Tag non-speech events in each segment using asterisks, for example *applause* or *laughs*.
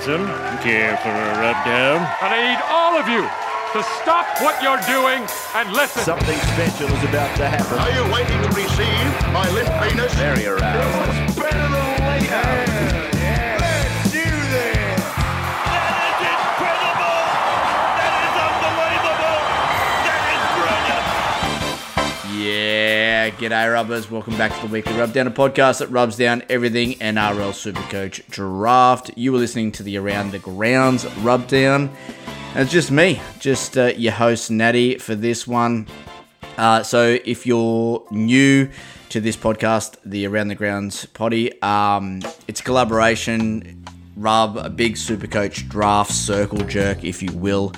Wilson. Care for a rub down? I need all of you to stop what you're doing and listen. Something special is about to happen. Are you waiting to receive my limp penis? Very aroused. Better than later. G'day rubbers. Welcome back to the weekly Rub Down, a podcast that rubs down everything NRL Supercoach draft. You were listening to the Around the Grounds Rub Down. And it's just me, just uh, your host Natty for this one. Uh, so if you're new to this podcast, the Around the Grounds potty, um, it's a collaboration, rub, a big Supercoach draft circle jerk, if you will.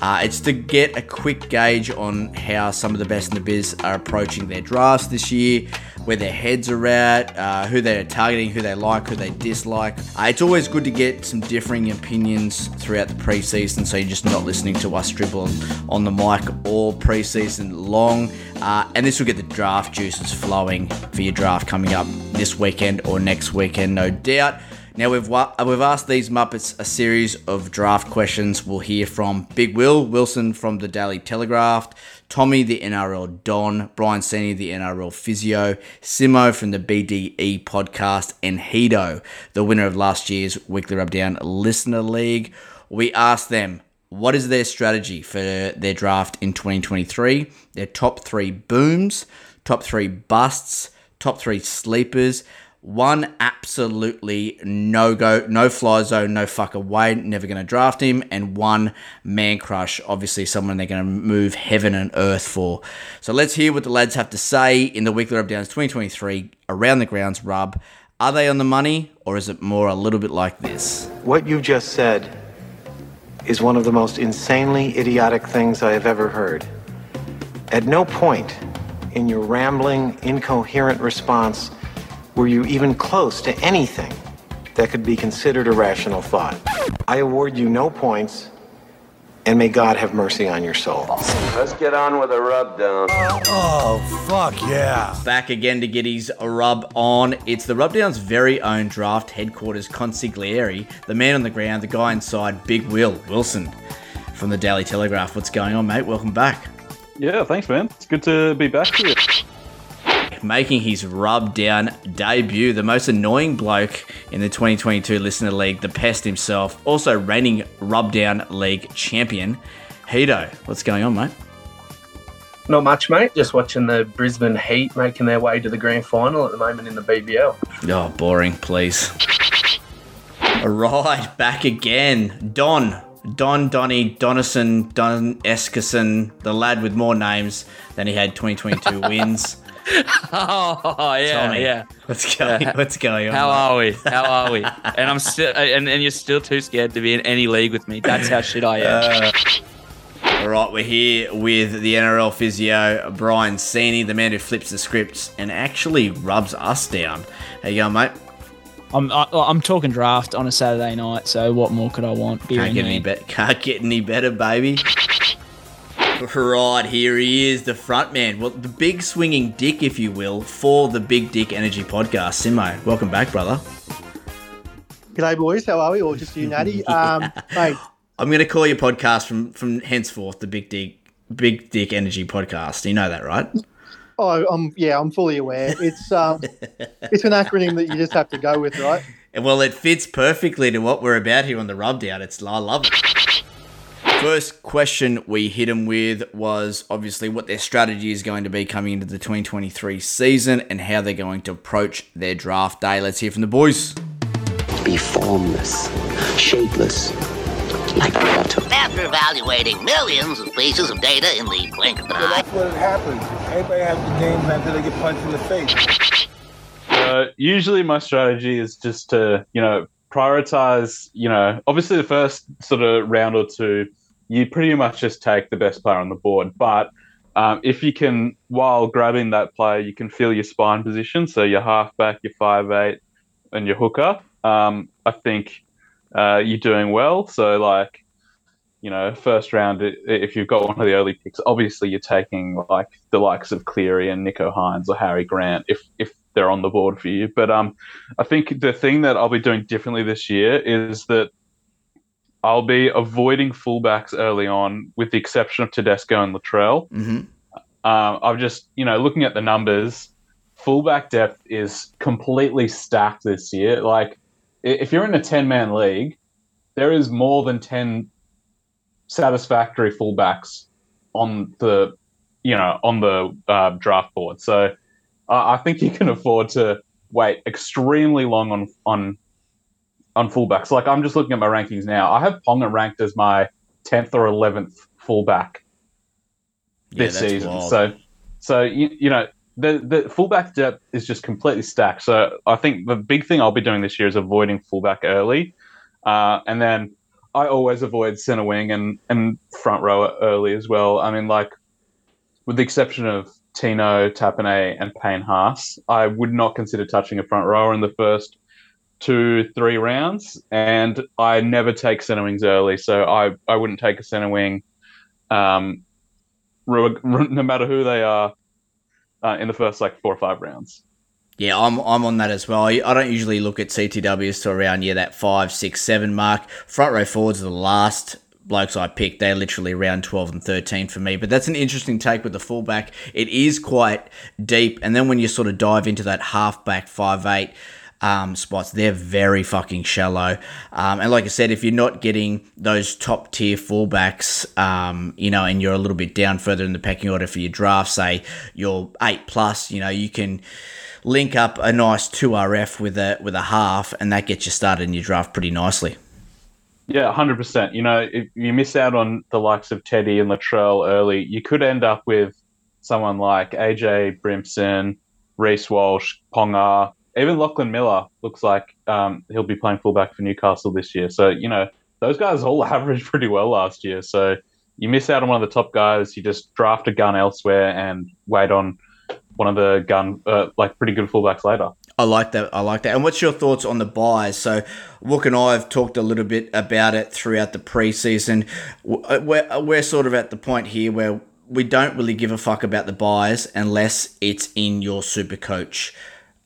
Uh, it's to get a quick gauge on how some of the best in the biz are approaching their drafts this year, where their heads are at, uh, who they're targeting, who they like, who they dislike. Uh, it's always good to get some differing opinions throughout the preseason, so you're just not listening to us dribble on, the mic all preseason long. Uh, and this will get the draft juices flowing for your draft coming up this weekend or next weekend, no doubt. Now we've wa- we've asked these Muppets a series of draft questions. We'll hear from Big Will Wilson from the Daily Telegraph, Tommy the NRL Don, Brien Seeney the NRL Physio, Simo from the BDE podcast, and Heato, the winner of last year's Weekly Rubdown Listener League. We asked them what is their strategy for their draft in 2023, their top three booms, top three busts, top three sleepers one absolutely no go, no fly zone, no fuck away, never going to draft him, and one man crush, obviously someone they're going to move heaven and earth for. So let's hear what the lads have to say in the weekly rub downs 2023 around the grounds rub. Are they on the money, or is it more a little bit like this? What you just said is one of the most insanely idiotic things I have ever heard. At no point in your rambling, incoherent response were you even close to anything that could be considered a rational thought. I award you no points, and may God have mercy on your soul. Let's get on with the rub down. Oh, fuck yeah. Back again to get his rub on. It's the Rubdown's very own draft headquarters consigliere, the man on the ground, the guy inside, Big Will Wilson from the Daily Telegraph. What's going on, mate? Welcome back. Yeah, thanks, man. It's good to be back here. Making his rub down debut, the most annoying bloke in the 2022 Listener League, the pest himself, also reigning rub down league champion, Heato. What's going on, mate? Not much, mate. Just watching the Brisbane Heat making their way to the grand final at the moment in the BBL. Oh, boring, please. All right, back again. Don. Don Donny Donison Don Eskerson, the lad with more names than he had 2022 *laughs* wins. Oh yeah, Tommy, yeah. What's going? Yeah. What's going on? How mate? are we? How are we? And I'm still, and, and you're still too scared to be in any league with me. That's how shit I am. Uh, all right, we're here with the NRL physio Brien Seeney, the man who flips the scripts and actually rubs us down. How you going, mate? I'm I, I'm talking draft on a Saturday night, so what more could I want? Beer Can't in get any hand. better. Can't get any better, baby. Right, here he is, the front man. Well, the big swinging dick, if you will, for the Big Dick Energy podcast. Simo, welcome back, brother. G'day, boys. How are we? Or just you, Natty? *laughs* Um, mate, I'm going to call your podcast from from henceforth the Big Dick Big Dick Energy podcast. You know that, right? oh, I'm yeah, I'm fully aware. It's um, *laughs* it's an acronym that you just have to go with, right? Well, it fits perfectly to what we're about here on the rub down. It's I love it. First question we hit them with was obviously what their strategy is going to be coming into the 2023 season and how they're going to approach their draft day. Let's hear from the boys. Be formless, shapeless, like water. After evaluating millions of pieces of data in the blink of an eye, That's what happens. Everybody has the game plan until they get punched in the face. Uh, usually, my strategy is just to, you know, prioritize. You know, obviously, the first sort of round or two, you pretty much just take the best player on the board. But um, if you can, while grabbing that player, you can feel your spine position. So your halfback, your five eight, and your hooker. Um, I think uh, you're doing well. So like, you know, first round, if you've got one of the early picks, obviously you're taking like the likes of Cleary and Nicho Hynes or Harry Grant if if they're on the board for you. But um, I think the thing that I'll be doing differently this year is that I'll be avoiding fullbacks early on, with the exception of Tedesco and Latrell. Mm-hmm. Um, I've just, you know, looking at the numbers, fullback depth is completely stacked this year. Like, if you're in a 10 man league, there is more than 10 satisfactory fullbacks on the, you know, on the uh, draft board. So uh, I think you can afford to wait extremely long on, on, on fullbacks. Like, I'm just looking at my rankings now. I have Ponga ranked as my 10th or 11th fullback Yeah, this season. wild. So, so you, you know, the the fullback depth is just completely stacked. So I think the big thing I'll be doing this year is avoiding fullback early, uh, and then I always avoid center wing and and front row early as well. I mean, like with the exception of Tino, Tapine, and Payne Haas, I would not consider touching a front rower in the first two, three rounds. And I never take center wings early, so I, I wouldn't take a center wing, um, *laughs* no matter who they are, uh, in the first like four or five rounds. Yeah, I'm I'm on that as well. I don't usually look at CTWs to around yeah that five, six, seven mark. Front row forwards are the last blokes I picked. They're literally around twelve and thirteen for me. But that's an interesting take with the fullback. It is quite deep, and then when you sort of dive into that halfback five eight. Um, spots they're very fucking shallow, um, and like I said, if you're not getting those top tier fullbacks, um, you know, and you're a little bit down further in the pecking order for your draft, say you're eight plus, you know, you can link up a nice two RF with a with a half, and that gets you started in your draft pretty nicely. Yeah, hundred percent. You know, if you miss out on the likes of Teddy and Latrell early, you could end up with someone like AJ Brimson, Reece Walsh, Ponga, even Lachlan Miller. Looks like um, he'll be playing fullback for Newcastle this year. So you know, those guys all *laughs* averaged pretty well last year. So you miss out on one of the top guys. You just draft a gun elsewhere and wait on one of the gun uh, like pretty good fullbacks later. I like that. I like that. And what's your thoughts on the buys? So, Wook and I have talked a little bit about it throughout the preseason. We're, we're sort of at the point here where we don't really give a fuck about the buys unless it's in your super coach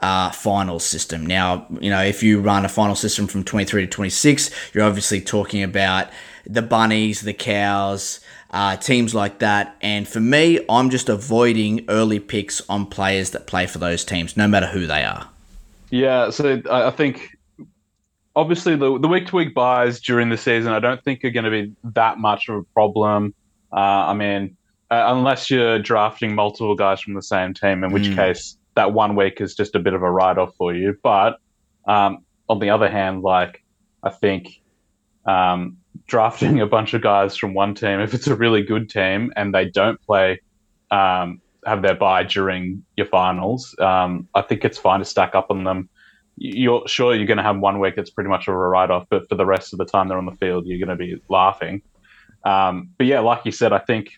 uh, final system. Now, you know, if you run a final system from 23 to 26, you're obviously talking about the bunnies, the cows, uh, teams like that. And for me, I'm just avoiding early picks on players that play for those teams, no matter who they are. Yeah, so I think obviously the the week to week buys during the season, I don't think are going to be that much of a problem. Uh, I mean, uh, unless you're drafting multiple guys from the same team, in which Mm. case that one week is just a bit of a write off for you. But um, on the other hand, like I think um, drafting a bunch of guys from one team, if it's a really good team and they don't play, um, have their bye during your finals, um, I think it's fine to stack up on them. You're sure you're going to have one week that's pretty much a write off, but for the rest of the time they're on the field, you're going to be laughing. Um, but yeah, like you said, I think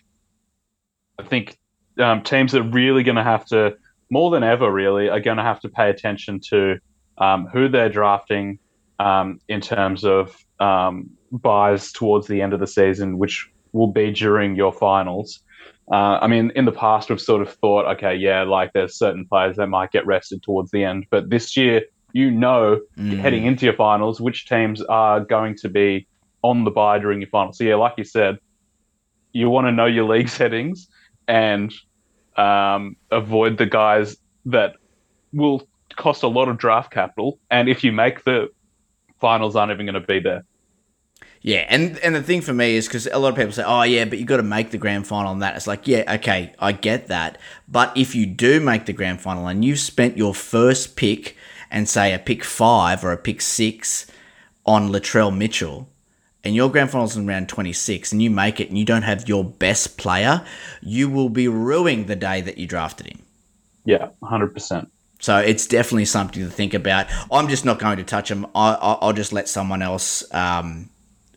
I think um, teams are really going to have to, more than ever, really, are going to have to pay attention to um, who they're drafting um, in terms of um, buys towards the end of the season, which will be during your finals. Uh, I mean, in the past, we've sort of thought, okay, yeah, like there's certain players that might get rested towards the end, but this year, you know, Mm. heading into your finals, which teams are going to be on the buy during your finals. So yeah, like you said, you want to know your league settings and um, avoid the guys that will cost a lot of draft capital, and if you make the finals, aren't even going to be there. Yeah, and and the thing for me is because a lot of people say, "Oh yeah, but you got to make the grand final." And that it's like, yeah, okay, I get that, but if you do make the grand final and you've spent your first pick and say a pick five or a pick six on Latrell Mitchell, and your grand finals in round twenty six, and you make it, and you don't have your best player, you will be ruining the day that you drafted him. Yeah, hundred percent. So it's definitely something to think about. I'm just not going to touch him. I, I, I'll just let someone else um,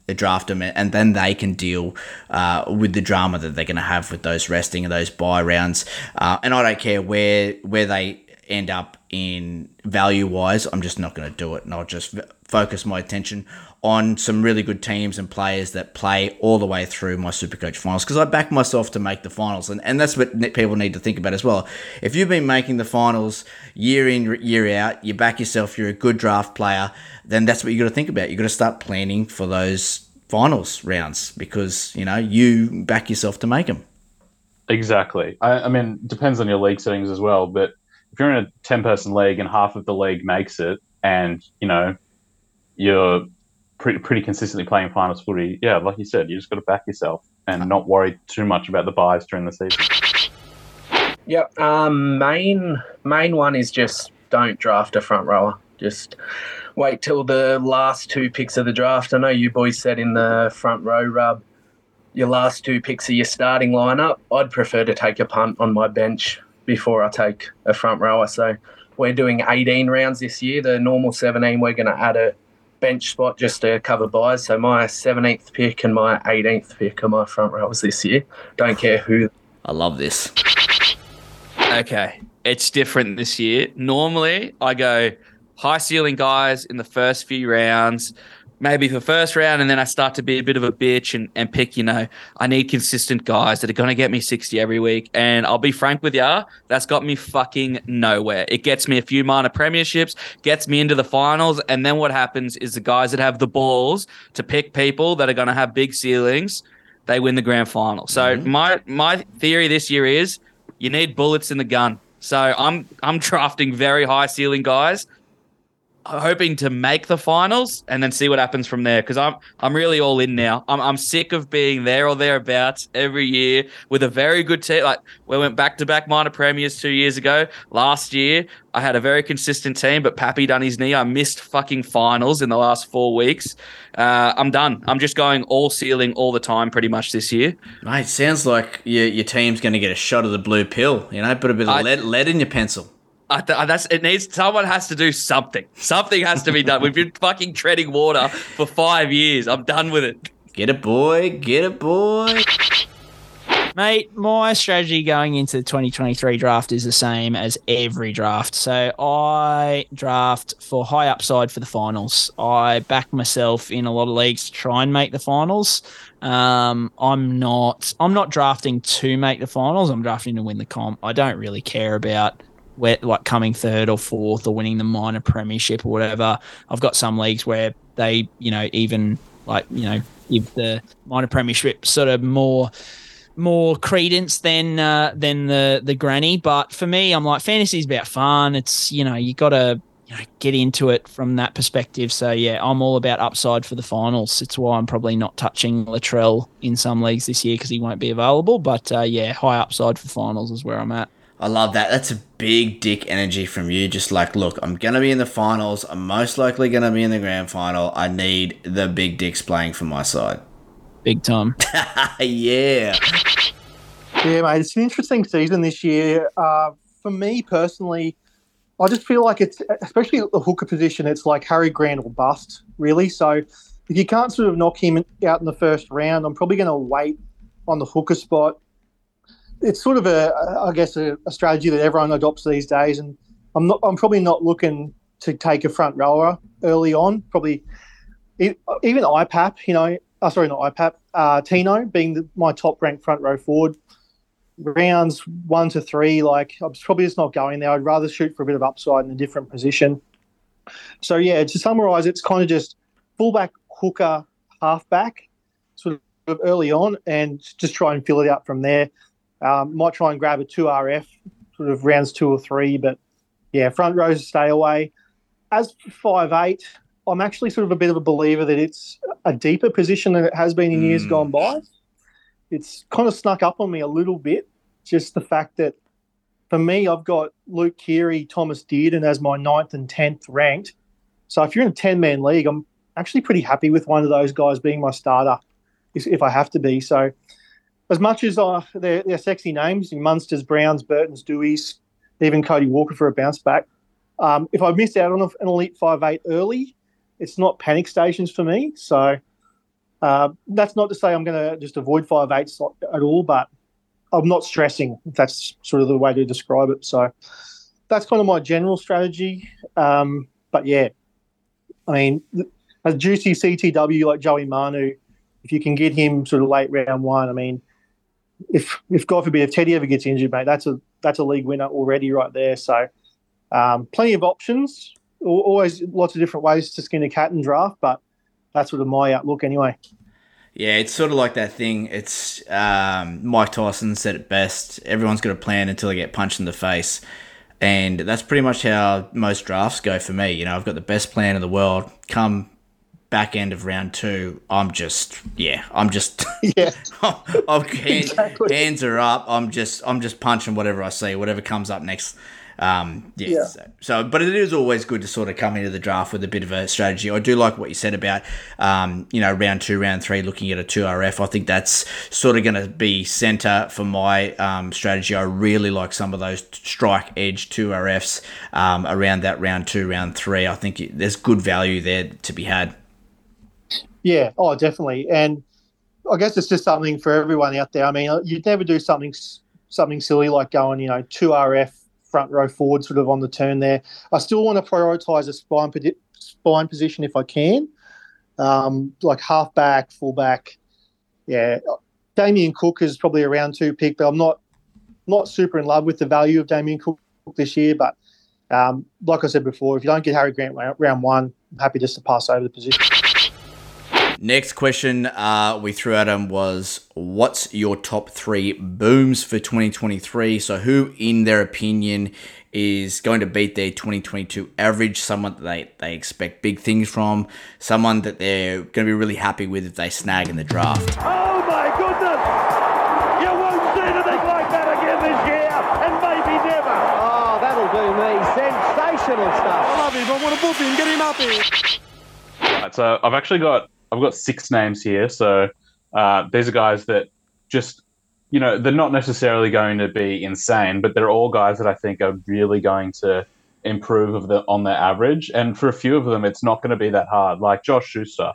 draft him, and then they can deal uh, with the drama that they're going to have with those resting and those buy rounds. Uh, and I don't care where where they end up in value wise. I'm just not going to do it, and I'll just focus my attention on some really good teams and players that play all the way through my Supercoach finals because I back myself to make the finals, and, and that's what people need to think about as well. If you've been making the finals year in year out, you back yourself, you're a good draft player, then that's what you got to think about. You got to start planning for those finals rounds because you know you back yourself to make them. Exactly. I, I mean, depends on your league settings as well. But if you're in a ten-person league and half of the league makes it, and you know you're pretty pretty consistently playing finals footy, yeah, like you said, you just got to back yourself and not worry too much about the buys during the season. Yep. Um, main main one is just don't draft a front rower. Just wait till the last two picks of the draft. I know you boys said in the front row rub, your last two picks of your starting lineup. I'd prefer to take a punt on my bench before I take a front rower. So we're doing 18 rounds this year. The normal 17, we're going to add a bench spot just to cover buys. So my 17th pick and my 18th pick are my front rowers this year. Don't care who. I love this. Okay, it's different this year. Normally, I go high ceiling guys in the first few rounds, maybe for first round, and then I start to be a bit of a bitch and, and pick, you know, I need consistent guys that are going to get me 60 every week. And I'll be frank with you, that's got me fucking nowhere. It gets me a few minor premierships, gets me into the finals, and then what happens is the guys that have the balls to pick people that are going to have big ceilings, they win the grand final. So mm-hmm. my my theory this year is you need bullets in the gun. So I'm I'm *laughs* drafting very high ceiling guys, hoping to make the finals and then see what happens from there. Because I'm I'm really all in now. I'm I'm sick of being there or thereabouts every year with a very good team. Like we went back to back minor premiers two years ago. Last year I had a very consistent team, but Pappy done his knee. I missed fucking finals in the last four weeks. Uh, I'm done. I'm just going all ceiling all the time, pretty much this year. Mate, sounds like your, your team's going to get a shot of the blue pill. You know, put a bit of I- lead, lead in your pencil. I th- that's it needs someone has to do something. Something has to be done. We've been fucking treading water for five years. I'm done with it. Get it, boy. Get it, boy. Mate, my strategy going into the 2023 draft is the same as every draft. So I draft for high upside for the finals. I back myself in a lot of leagues to try and make the finals. Um, I'm not I'm not drafting to make the finals. I'm drafting to win the comp. I don't really care about where like coming third or fourth or winning the minor premiership or whatever. I've got some leagues where they, you know, even like, you know, give the minor premiership sort of more more credence than uh, than the the granny. But for me, I'm like fantasy's about fun. It's you know you got to you know get into it from that perspective. So yeah, I'm all about upside for the finals. It's why I'm probably not touching Latrell in some leagues this year because he won't be available. But uh, yeah, high upside for finals is where I'm at. I love that. That's a big dick energy from you. Just like, look, I'm going to be in the finals. I'm most likely going to be in the grand final. I need the big dicks playing for my side. Big time. *laughs* yeah. Yeah, mate, it's an interesting season this year. Uh, for me personally, I just feel like it's, especially at the hooker position, it's like Harry Grant or bust, really. So if you can't sort of knock him out in the first round, I'm probably going to wait on the hooker spot. It's sort of a, I guess, a, a strategy that everyone adopts these days, and I'm not, I'm probably not looking to take a front rower early on. Probably e- even IPAP, you know, oh, sorry, not IPAP, uh, Tino being the, my top ranked front row forward. Rounds one to three, like I'm probably just not going there. I'd rather shoot for a bit of upside in a different position. So yeah, to summarise, it's kind of just fullback, hooker, halfback, sort of early on, and just try and fill it out from there. Um, might try and grab a two RF, sort of rounds two or three, but yeah, front rows stay away. As for five eight, I'm actually sort of a bit of a believer that it's a deeper position than it has been in years gone by. It's kind of snuck up on me a little bit, just the fact that for me, I've got Luke Keary, Thomas Dearden as my ninth and tenth ranked. So if you're in a ten man league, I'm actually pretty happy with one of those guys being my starter, if, if I have to be. So as much as uh, they're, they're sexy names, Munsters, Browns, Burtons, Deweys, even Cody Walker for a bounce back. Um, if I miss out on an elite five eight early, it's not panic stations for me. So uh, that's not to say I'm going to just avoid five eights at all, but I'm not stressing. That's sort of the way to describe it. So that's kind of my general strategy. Um, but yeah, I mean, a juicy CTW like Joey Manu, if you can get him sort of late round one, I mean, if if God forbid if Teddy ever gets injured, mate, that's a that's a league winner already right there. So um, plenty of options. Always lots of different ways to skin a cat and draft, but that's sort of my outlook anyway. Yeah, it's sort of like that thing. It's um, Mike Tyson said it best. Everyone's got a plan until they get punched in the face. And that's pretty much how most drafts go for me. You know, I've got the best plan in the world. Come back end of round two, I'm just yeah, I'm just *laughs* yeah, I'm *laughs* hand, hands are up. I'm just I'm just punching whatever I see, whatever comes up next. Um, yeah, Yeah. So, so, but it is always good to sort of come into the draft with a bit of a strategy. I do like what you said about, um, you know, round two, round three, looking at a two RF. I think that's sort of going to be center for my um, strategy. I really like some of those strike edge two RFs um, around that round two, round three. I think there's good value there to be had. Yeah, oh, definitely. And I guess it's just something for everyone out there. I mean, you'd never do something something silly like going, you know, two RF front row forward, sort of on the turn there. I still want to prioritise a spine spine position if I can, um, like half back, full back. Yeah, Damien Cook is probably a round two pick, but I'm not not super in love with the value of Damien Cook this year. But um, like I said before, if you don't get Harry Grant round one, I'm happy just to pass over the position. Next question uh, we threw at him was, "What's your top three booms for 2023?" So, who, in their opinion, is going to beat their 2022 average? Someone that they, they expect big things from, someone that they're going to be really happy with if they snag in the draft. Oh my goodness! You won't see anything like that again this year, and maybe never. Oh, that'll do me. Sensational stuff. I love him. I want to book him. Get him up here. Right, so I've actually got I've got six names here. So uh, these are guys that just you know they're not necessarily going to be insane, but they're all guys that I think are really going to improve of the, on their average. And for a few of them, it's not going to be that hard. Like Josh Schuster,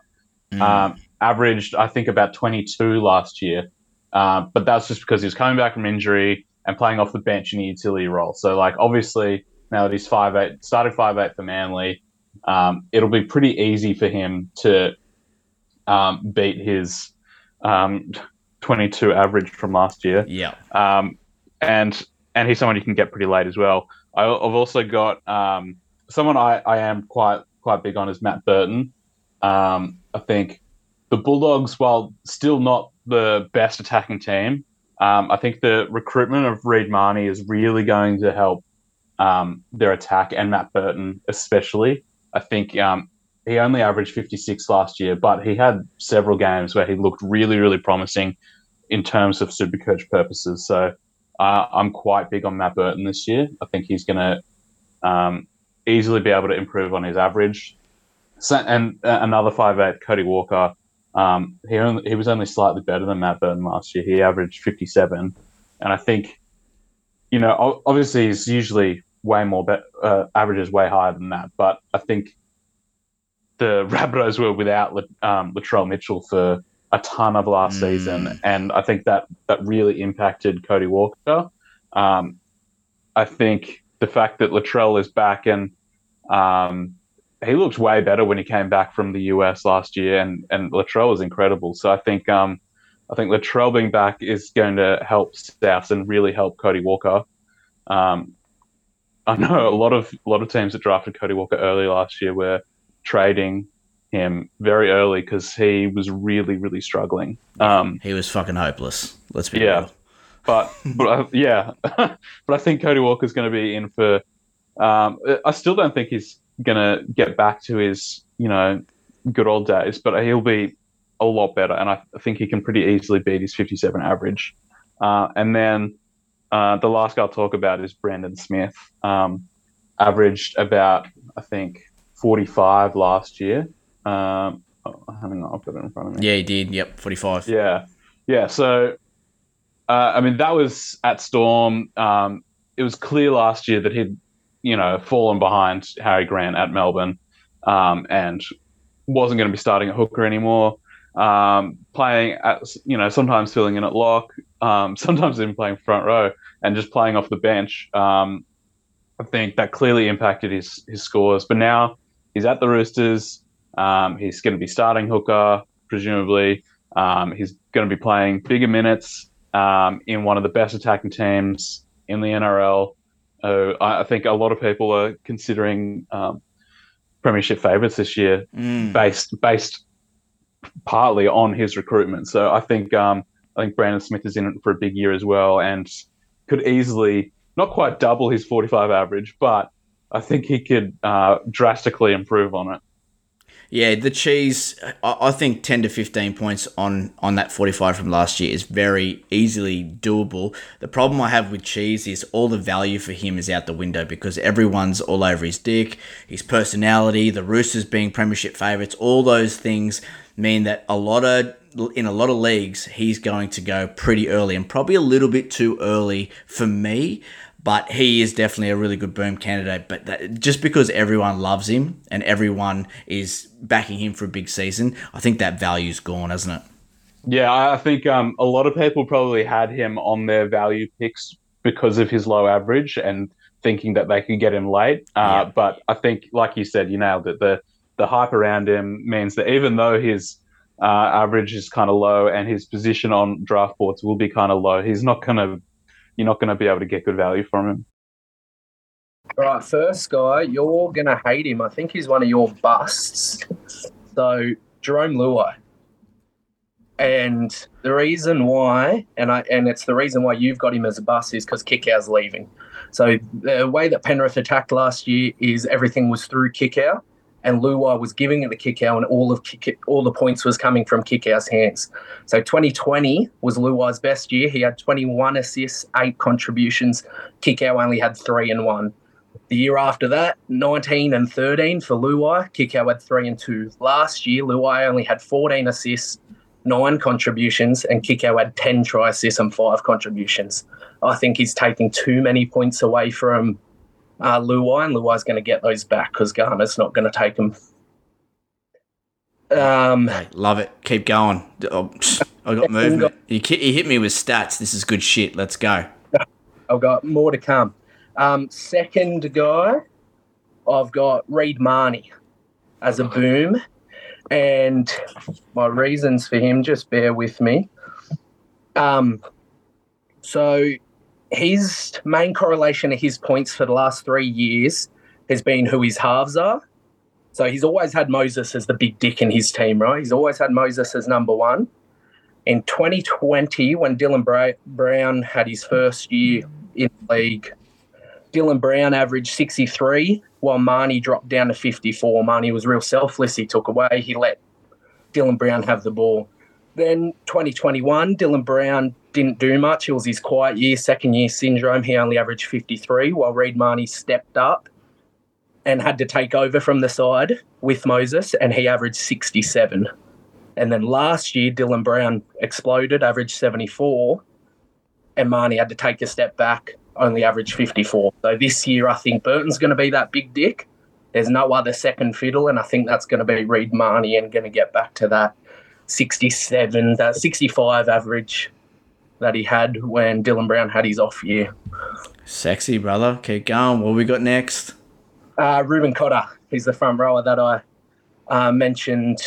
um, averaged I think about 22 last year, um, but that's just because he was coming back from injury and playing off the bench in a utility role. So like obviously now that he's five eight, started five eight for Manly, um, it'll be pretty easy for him to um, beat his um, 22 average from last year. Yeah. Um, and and he's someone you can get pretty late as well. I, I've also got um, someone I, I am quite quite big on is Matt Burton. Um, I think the Bulldogs, while still not the best attacking team, um, I think the recruitment of Reed Mahoney is really going to help um, their attack and Matt Burton especially. I think um, he only averaged 56 last year, but he had several games where he looked really, really promising in terms of super coach purposes. So uh, I'm quite big on Matt Burton this year. I think he's going to um, easily be able to improve on his average. So, and uh, another five eight, Cody Walker. Um, he only, he was only slightly better than Matt Burton last year. He averaged 57, and I think, you know, obviously he's usually way more be- uh, averages way higher than that. But I think the *laughs* Rabbitohs were without um, Latrell Mitchell for a ton of last season, and I think that that really impacted Cody Walker. Um, I think the fact that Latrell is back and um, he looked way better when he came back from the US last year, and and Latrell was incredible. So I think um, I think Latrell being back is going to help South and really help Cody Walker. Um, I know a lot of a lot of teams that drafted Cody Walker early last year were trading him very early because he was really really struggling. Um, he was fucking hopeless. Let's be yeah, real. but but I, *laughs* yeah, *laughs* but I think Cody Walker's going to be in for. Um, I still don't think he's going to get back to his you know good old days, but he'll be a lot better, and I think he can pretty easily beat his 57 average. Uh, and then uh, the last guy I'll talk about is Brandon Smith. Um, averaged about I think 45 last year. Um, hang on, I've got it in front of me. Yeah, he did. Yep, 45. Yeah, yeah. So, uh, I mean, that was at Storm. Um, it was clear last year that he'd, you know, fallen behind Harry Grant at Melbourne, um, and wasn't going to be starting at hooker anymore. Um, playing at, you know, sometimes filling in at lock, um, *laughs* sometimes even playing front row, and just playing off the bench. Um, I think that clearly impacted his his scores. But now he's at the Roosters. Um, he's going to be starting hooker, presumably. Um, he's going to be playing bigger minutes um, in one of the best attacking teams in the NRL. Uh, I I think a lot of people are considering um, premiership favourites this year, Mm. based based partly on his recruitment. So I think um, I think Brandon Smith is in it for a big year as well, and could easily not quite double his 45 average, but I think he could uh, drastically improve on it. Yeah, the cheese. I think ten to fifteen points on on that forty five from last year is very easily doable. The problem I have with cheese is all the value for him is out the window because everyone's all over his dick, his personality, the Roosters being premiership favourites. All those things mean that a lot of in a lot of leagues he's going to go pretty early and probably a little bit too early for me but he is definitely a really good boom candidate. But that, just because everyone loves him and everyone is backing him for a big season, I think that value's gone, hasn't it? Yeah, I think um, a lot of people probably had him on their value picks because of his low average and thinking that they could get him late. Uh, Yeah. But I think, like you said, you nailed it. The the hype around him means that even though his uh, average is kind of low and his position on draft boards will be kind of low, he's not going to you're not going to be able to get good value from him. All right, first guy, you're gonna hate him. I think he's one of your busts. So Jarome Luai. And the reason why, and I and it's the reason why you've got him as a bust is because Kickout's leaving. So the way that Penrith attacked last year is everything was through Kickout, and Luai was giving it to Kickout, and all of kick, all the points was coming from Kickout's hands. So 2020 was Luai's best year. He had 21 assists, eight contributions. Kickout only had three and one. The year after that, 19 and 13 for Luai. Kickout had three and two. Last year, Luai only had 14 assists, nine contributions, and Kickout had 10 try assists and five contributions. I think he's taking too many points away from uh, Luai, and Luai's going to get those back because Garner's not going to take them. Um, Love it. Keep going. Oh, I got *laughs* movement. You, hit me with stats. This is good shit. Let's go. *laughs* I've got more to come. Um, second guy, I've got Reed Mahoney as a boom. And my reasons for him, just bear with me. Um, so his main correlation of his points for the last three years has been who his halves are. So he's always had Moses as the big dick in his team, right? He's always had Moses as number one. In 2020, when Dylan Bra- Brown had his first year in the league, Dylan Brown averaged 63, while Mahoney dropped down to 54. Mahoney was real selfless. He took away, he let Dylan Brown have the ball. Then 2021, Dylan Brown didn't do much. It was his quiet year, second year syndrome. He only averaged 53, while Reed Mahoney stepped up and had to take over from the side with Moses, and he averaged 67. And then last year, Dylan Brown exploded, averaged 74, and Mahoney had to take a step back, only averaged 54. So this year, I think Burton's going to be that big dick. There's no other second fiddle, and I think that's going to be Reed Mahoney and going to get back to that 67, that 65 average that he had when Dylan Brown had his off year. Sexy, brother. Keep going. What we got next? Uh, Reuben Cotter, he's the front rower that I uh, mentioned.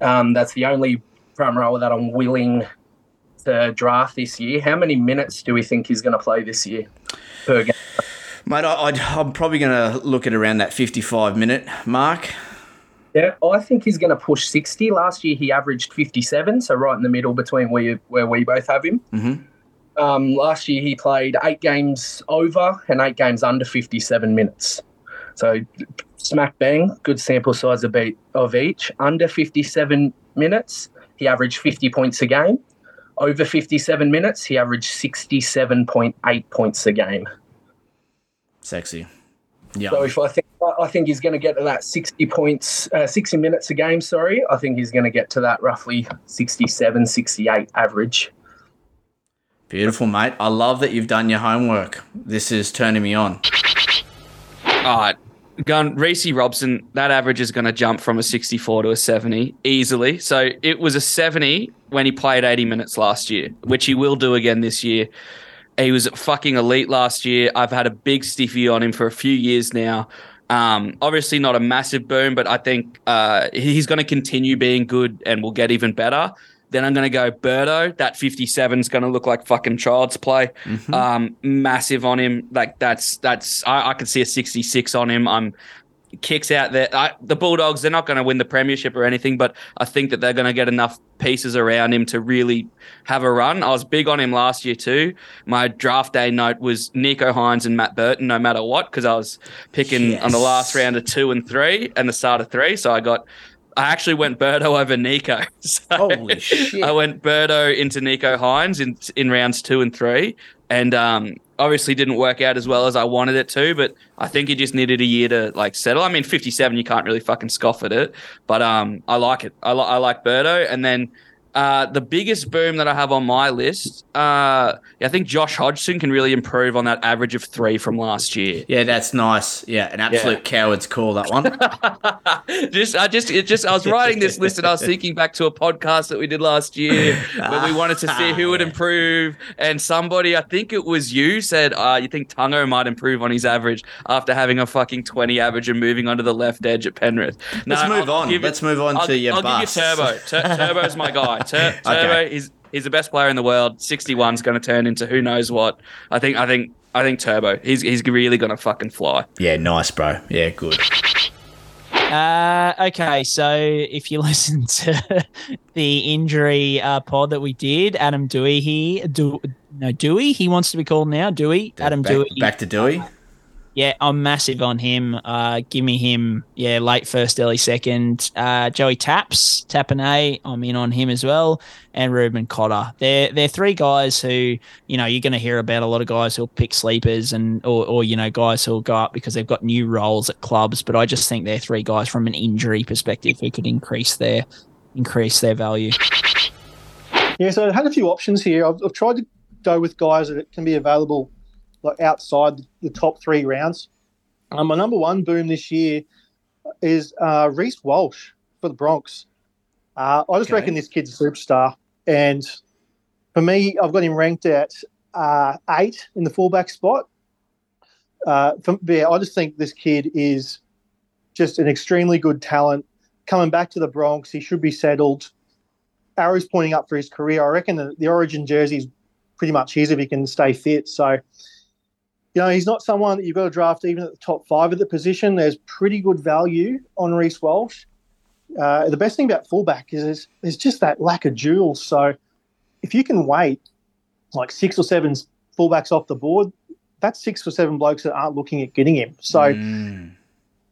Um, that's the only front rower that I'm willing to draft this year. How many minutes do we think he's going to play this year per game? Mate, I, I'd, I'm probably going to look at around that 55 minute mark. Yeah, I think he's going to push 60. Last year he averaged 57, so right in the middle between where, where we both have him. Mm-hmm. Um, last year he played eight games over and eight games under 57 minutes. So smack bang, good sample size of, be- of each. Under 57 minutes, he averaged 50 points a game. Over 57 minutes, he averaged 67.8 points a game. Sexy. Yeah. So if I think I think he's going to get to that 60 points, uh, 60 minutes a game. Sorry, I think he's going to get to that roughly 67, 68 average. Beautiful, mate. I love that you've done your homework. This is turning me on. All right. Gun Reece Robson, that average is going to jump from a 64 to a 70 easily. So it was a 70 when he played 80 minutes last year, which he will do again this year. He was fucking elite last year. I've had a big stiffy on him for a few years now. Um, obviously not a massive boom, but I think uh, he's going to continue being good and will get even better. Then I'm going to go Birdo. That 57 is going to look like fucking child's play. Mhm. Um, massive on him. Like that's that's I, I could see a 66 on him. I'm kicks out there. I, the Bulldogs, they're not going to win the premiership or anything, but I think that they're going to get enough pieces around him to really have a run. I was big on him last year too. My draft day note was Nicho Hynes and Matt Burton, no matter what, because I was picking on the last round of two and three and the start of three. So I got I actually went Birdo *laughs* over Nicho. *laughs* So Holy shit. I went Birdo into Nicho Hynes in in rounds two and three, and um, obviously didn't work out as well as I wanted it to. But I think he just needed a year to like settle. I mean, fifty seven, you can't really fucking scoff at it, but um, I like it. I, li- I like Birdo, and then. Uh, the biggest boom that I have on my list, uh, I think Josh Hodgson can really improve on that average of three from last year. Yeah, that's nice. Yeah, an absolute Yeah. coward's call that one. *laughs* just I just it just I was writing this list and I was thinking back to a podcast that we did last year where we wanted to see who would *laughs* improve and somebody I think it was you said uh, you think Tungo might improve on his average after having a fucking 20 average and moving onto the left edge at Penrith. Let's move I'll on. Let's move on I'll, to your I'll busts. give you Turbo. Tur- Turbo's my guy. Tur- *laughs* Turbo Okay. is he's the best player in the world. 61's going to turn into who knows what. I think I think I think Turbo. He's he's really going to fucking fly. yeah, nice, bro. Yeah, good. Uh, okay, so if you *laughs* listen to the injury uh, pod that we did, Adam Dewey, he do no Dewey, he wants to be called now Dewey. Adam back, Dewey, back to Dewey. Yeah, I'm massive on him. Uh, give me him, yeah, late first, early second. Uh, Joey Taps, Tapine, I'm in on him as well, and Reuben Cotter. They're they're three guys who you know you're going to hear about a lot of guys who'll pick sleepers and or or you know guys who'll go up because they've got new roles at clubs. But I just think they're three guys from an injury perspective who could increase their increase their value. Yeah, so I had a few options here. I've, I've tried to go with guys that can be available like outside the top three rounds. Um, my number one boom this year is uh, Reece Walsh for the Bronx. Uh, I just Okay. reckon this kid's a superstar, and for me, I've got him ranked at uh, eight in the fullback spot. Uh, for, yeah, I just think this kid is just an extremely good talent. Coming back to the Bronx, he should be settled arrows pointing up for his career. I reckon the, the Origin jersey is pretty much his if he can stay fit. So, you know, he's not someone that you've got to draft even at the top five of the position. There's pretty good value on Reece Walsh. Uh, the best thing about fullback is there's, there's just that lack of duels. So, if you can wait like six or seven fullbacks off the board, that's six or seven blokes that aren't looking at getting him. So, Mm.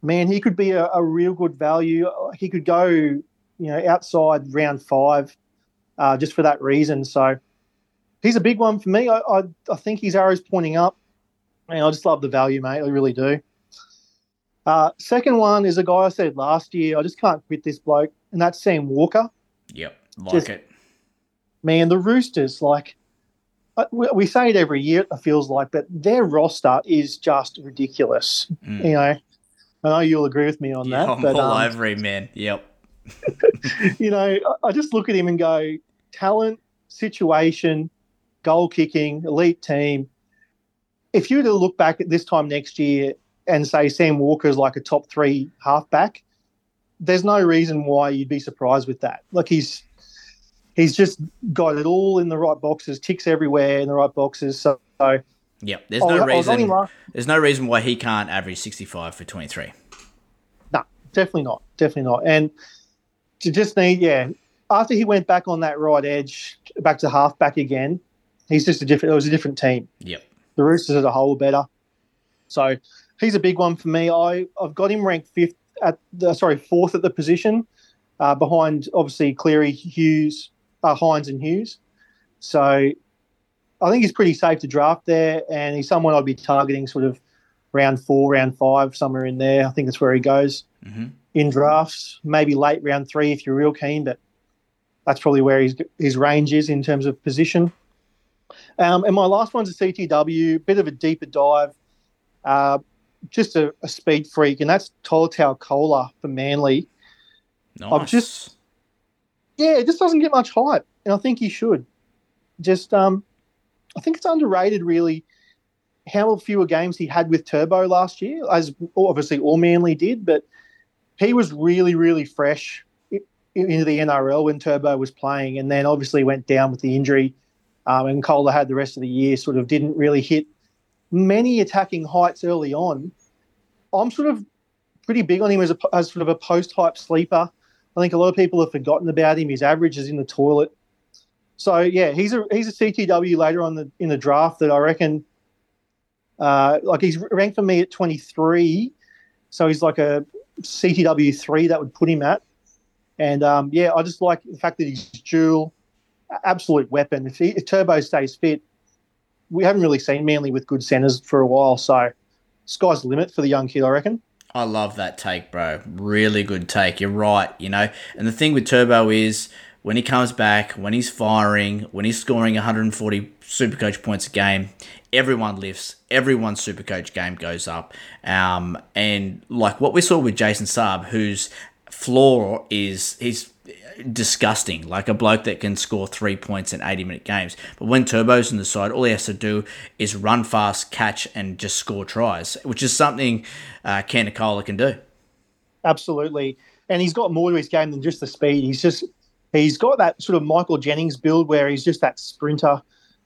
man, he could be a, a real good value. He could go, you know, outside round five, uh, just for that reason. So he's a big one for me. I, I, I think his arrows pointing up. And I just love the value, mate. I really do. Uh, second one is a guy I said last year. I just can't quit this bloke, and that's Sam Walker. Yep, like Just- it. Man, the Roosters, like uh, we, we say it every year. It feels like, but their roster is just ridiculous. Mm. You know, I know you'll agree with me on Yeah, that. I'm but, all um, over him, man. Yep. *laughs* you know, I- I just look at him and go, talent, situation, goal kicking, elite team. If you were to look back at this time next year and say Sam Walker is like a top three halfback, there's no reason why you'd be surprised with that. Like he's he's just got it all in the right boxes, ticks everywhere in the right boxes. So, so Yep. There's no I reason. la- There's no reason why he can't average 65 for 23. No, definitely not. Definitely not. And to just need, yeah, after he went back on that right edge, back to halfback again, he's just a different. It was a different team. Yep. The Roosters as a whole better. So he's a big one for me. I I've got him ranked fifth at the sorry fourth at the position, uh, behind obviously Cleary, Hughes, uh, Hynes, and Hughes. So I think he's pretty safe to draft there, and he's someone I'd be targeting sort of round four, round five, somewhere in there. I think that's where he goes Mm-hmm. in drafts. Maybe late round three if you're real keen, but that's probably where his his range is in terms of position. Um, and my last one's a CTW, bit of a deeper dive, uh, just a, a speed freak, and that's Tolutau Koula for Manly. Nice. I've just, yeah, it just doesn't get much hype, and I think he should. Just, um, I think it's underrated, really, how fewer games he had with Turbo last year, as obviously all Manly did, but he was really, really fresh into the NRL when Turbo was playing, and then obviously went down with the injury. Um, and Koula had the rest of the year, sort of didn't really hit many attacking heights early on. I'm sort of pretty big on him as, a, as sort of a post hype sleeper. I think a lot of people have forgotten about him. His average is in the toilet. So yeah, he's a he's a CTW later on the in the draft that I reckon. Uh, like he's ranked for me at 23, so he's like a CTW three that would put him at. And um, yeah, I just like the fact that he's dual, absolute weapon. If, he, if Turbo stays fit, we haven't really seen Manly with good centres for a while. So sky's the limit for the young kid, I reckon. I love that take, bro. Really good take. You're right, you know. And the thing with Turbo is when he comes back, when he's firing, when he's scoring 140 Supercoach points a game, everyone lifts. Everyone's Supercoach game goes up. Um, and like what we saw with Jason Saab, whose floor is he's disgusting, like a bloke that can score three points in 80 minute games. But when Turbo's in the side, all he has to do is run fast, catch, and just score tries, which is something uh, Ken Nicola can do. Absolutely. And he's got more to his game than just the speed. He's just, he's got that sort of Michael Jennings build where he's just that sprinter.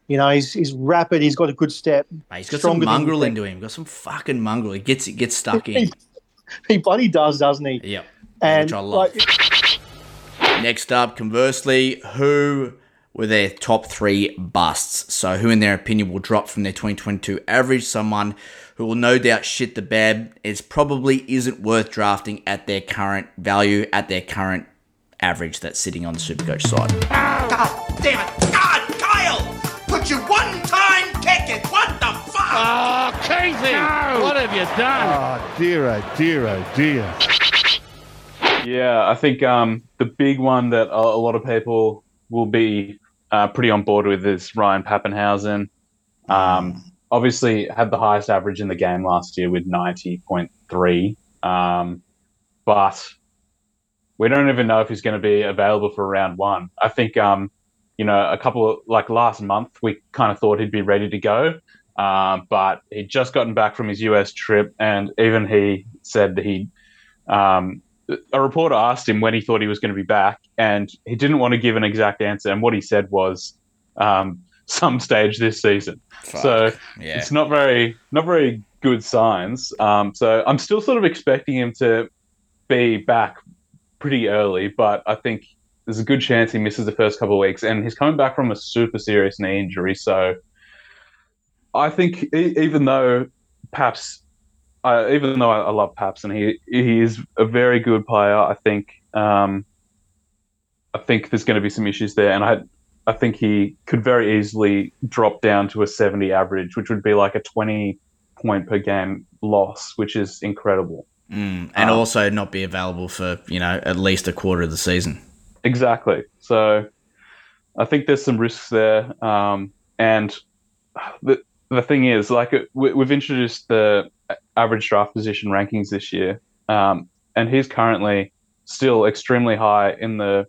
You know, he's, he's rapid. He's got a good step. Mate, he's got some mongrel into him. Got some fucking mongrel. He gets it gets stuck *laughs* in. he, *laughs* he bloody does, doesn't he? Yep. And which I love. like, Next up, conversely, who were their top three busts? So, who, in their opinion, will drop from their 2022 average? Someone who will no doubt shit the bed. It probably isn't worth drafting at their current value, at their current average that's sitting on the Supercoach side. God damn it! God, Kyle! Put you one time kick it! What the fuck? Ah, oh, Casey! What have you done? Oh, dear, oh, dear, oh, dear. Yeah, I think um, the big one that a, lot of people will be uh, pretty on board with is Ryan Papenhuyzen. Um, obviously, had the highest average in the game last year with 90.3. Um, but we don't even know if he's going to be available for round one. I think, um, you know, a couple of, like last month, we kind of thought he'd be ready to go. Um, but he'd just gotten back from his US trip, and even he said that he um, a reporter asked him when he thought he was going to be back, and he didn't want to give an exact answer. And what he said was, um, "Some stage this season." Fuck, so yeah. it's not very, not very good signs. Um, so I'm still sort of expecting him to be back pretty early, but I think there's a good chance he misses the first couple of weeks, and he's coming back from a super serious knee injury. So I think e- even though Paps I, even though I, I love Paps and he he is a very good player, I think um, I think there's going to be some issues there, and I I think he could very easily drop down to a 70 average, which would be like a 20 point per game loss, which is incredible. Mm, and Um, also not be available for, you know, at least a quarter of the season. Exactly. So I think there's some risks there. Um, and the the thing is, like, we, we've introduced the average draft position rankings this year, um, and he's currently still extremely high in the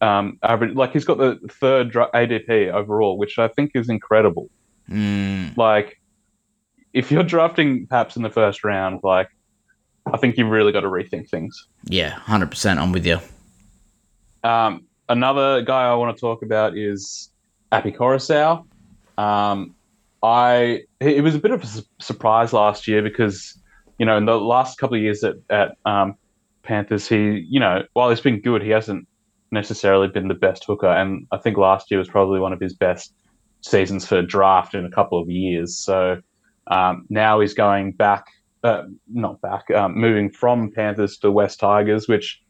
um, average. Like, he's got the third dra- ADP overall, which I think is incredible. Mm, Like, if you're drafting perhaps in the first round, like, I think you've really got to rethink things. yeah, 100%. I'm with you. Um, another guy I want to talk about is Api Koroisau. Um, I it was a bit of a surprise last year because you know in the last couple of years at at um, Panthers, he you know while he's been good, he hasn't necessarily been the best hooker, and I think last year was probably one of his best seasons for draft in a couple of years. So um, now he's going back, uh, not back, um, moving from Panthers to West Tigers, which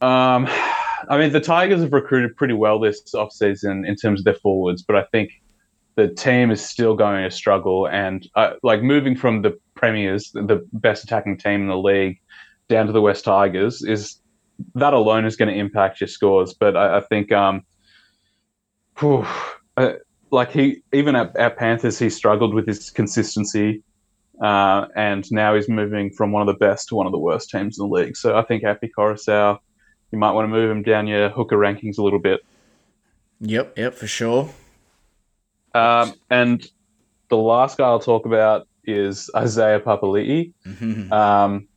um, *sighs* I mean, the Tigers have recruited pretty well this offseason in terms of their forwards, but I think the team is still going to struggle. And uh, like moving from the Premiers, the best attacking team in the league, down to the West Tigers is that alone is going to impact your scores. But I, I think, um, whew, uh, like he even at, at Panthers, he struggled with his consistency. Uh, and now he's moving from one of the best to one of the worst teams in the league. So I think Api Koroisau you might want to move him down your hooker rankings a little bit. Yep, yep, for sure. Um, and the last guy I'll talk about is Isaiah Papali'i. Mhm. Um,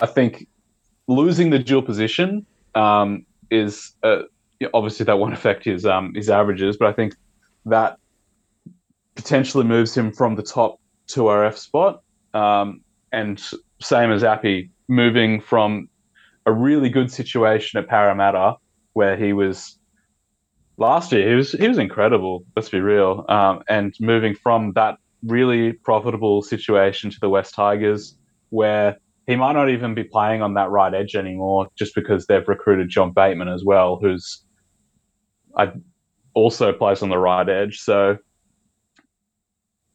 I think losing the dual position um, is uh, obviously that won't affect his um, his averages, but I think that potentially moves him from the top 2RF spot um, and same as Api, moving from a really good situation at Parramatta where he was last year. He was he was incredible. Let's be real. Um, and moving from that really profitable situation to the West Tigers, where he might not even be playing on that right edge anymore, just because they've recruited John Bateman as well, who's I also plays on the right edge. So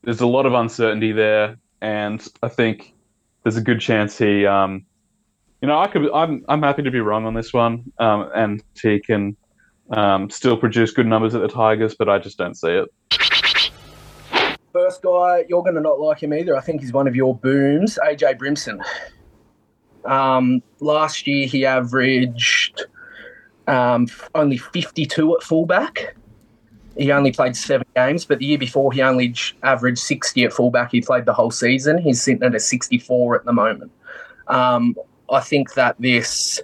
there's a lot of uncertainty there, and I think there's a good chance he, um, you know, I could, I'm, I'm happy to be wrong on this one, um, and he can um, still produce good numbers at the Tigers, but I just don't see it. First guy, you're going to not like him either. I think he's one of your booms, AJ Brimson. Um, last year he averaged um, only 52 at fullback. He only played seven games, but the year before he only averaged 60 at fullback. He played the whole season. He's sitting at a 64 at the moment. Um, I think that this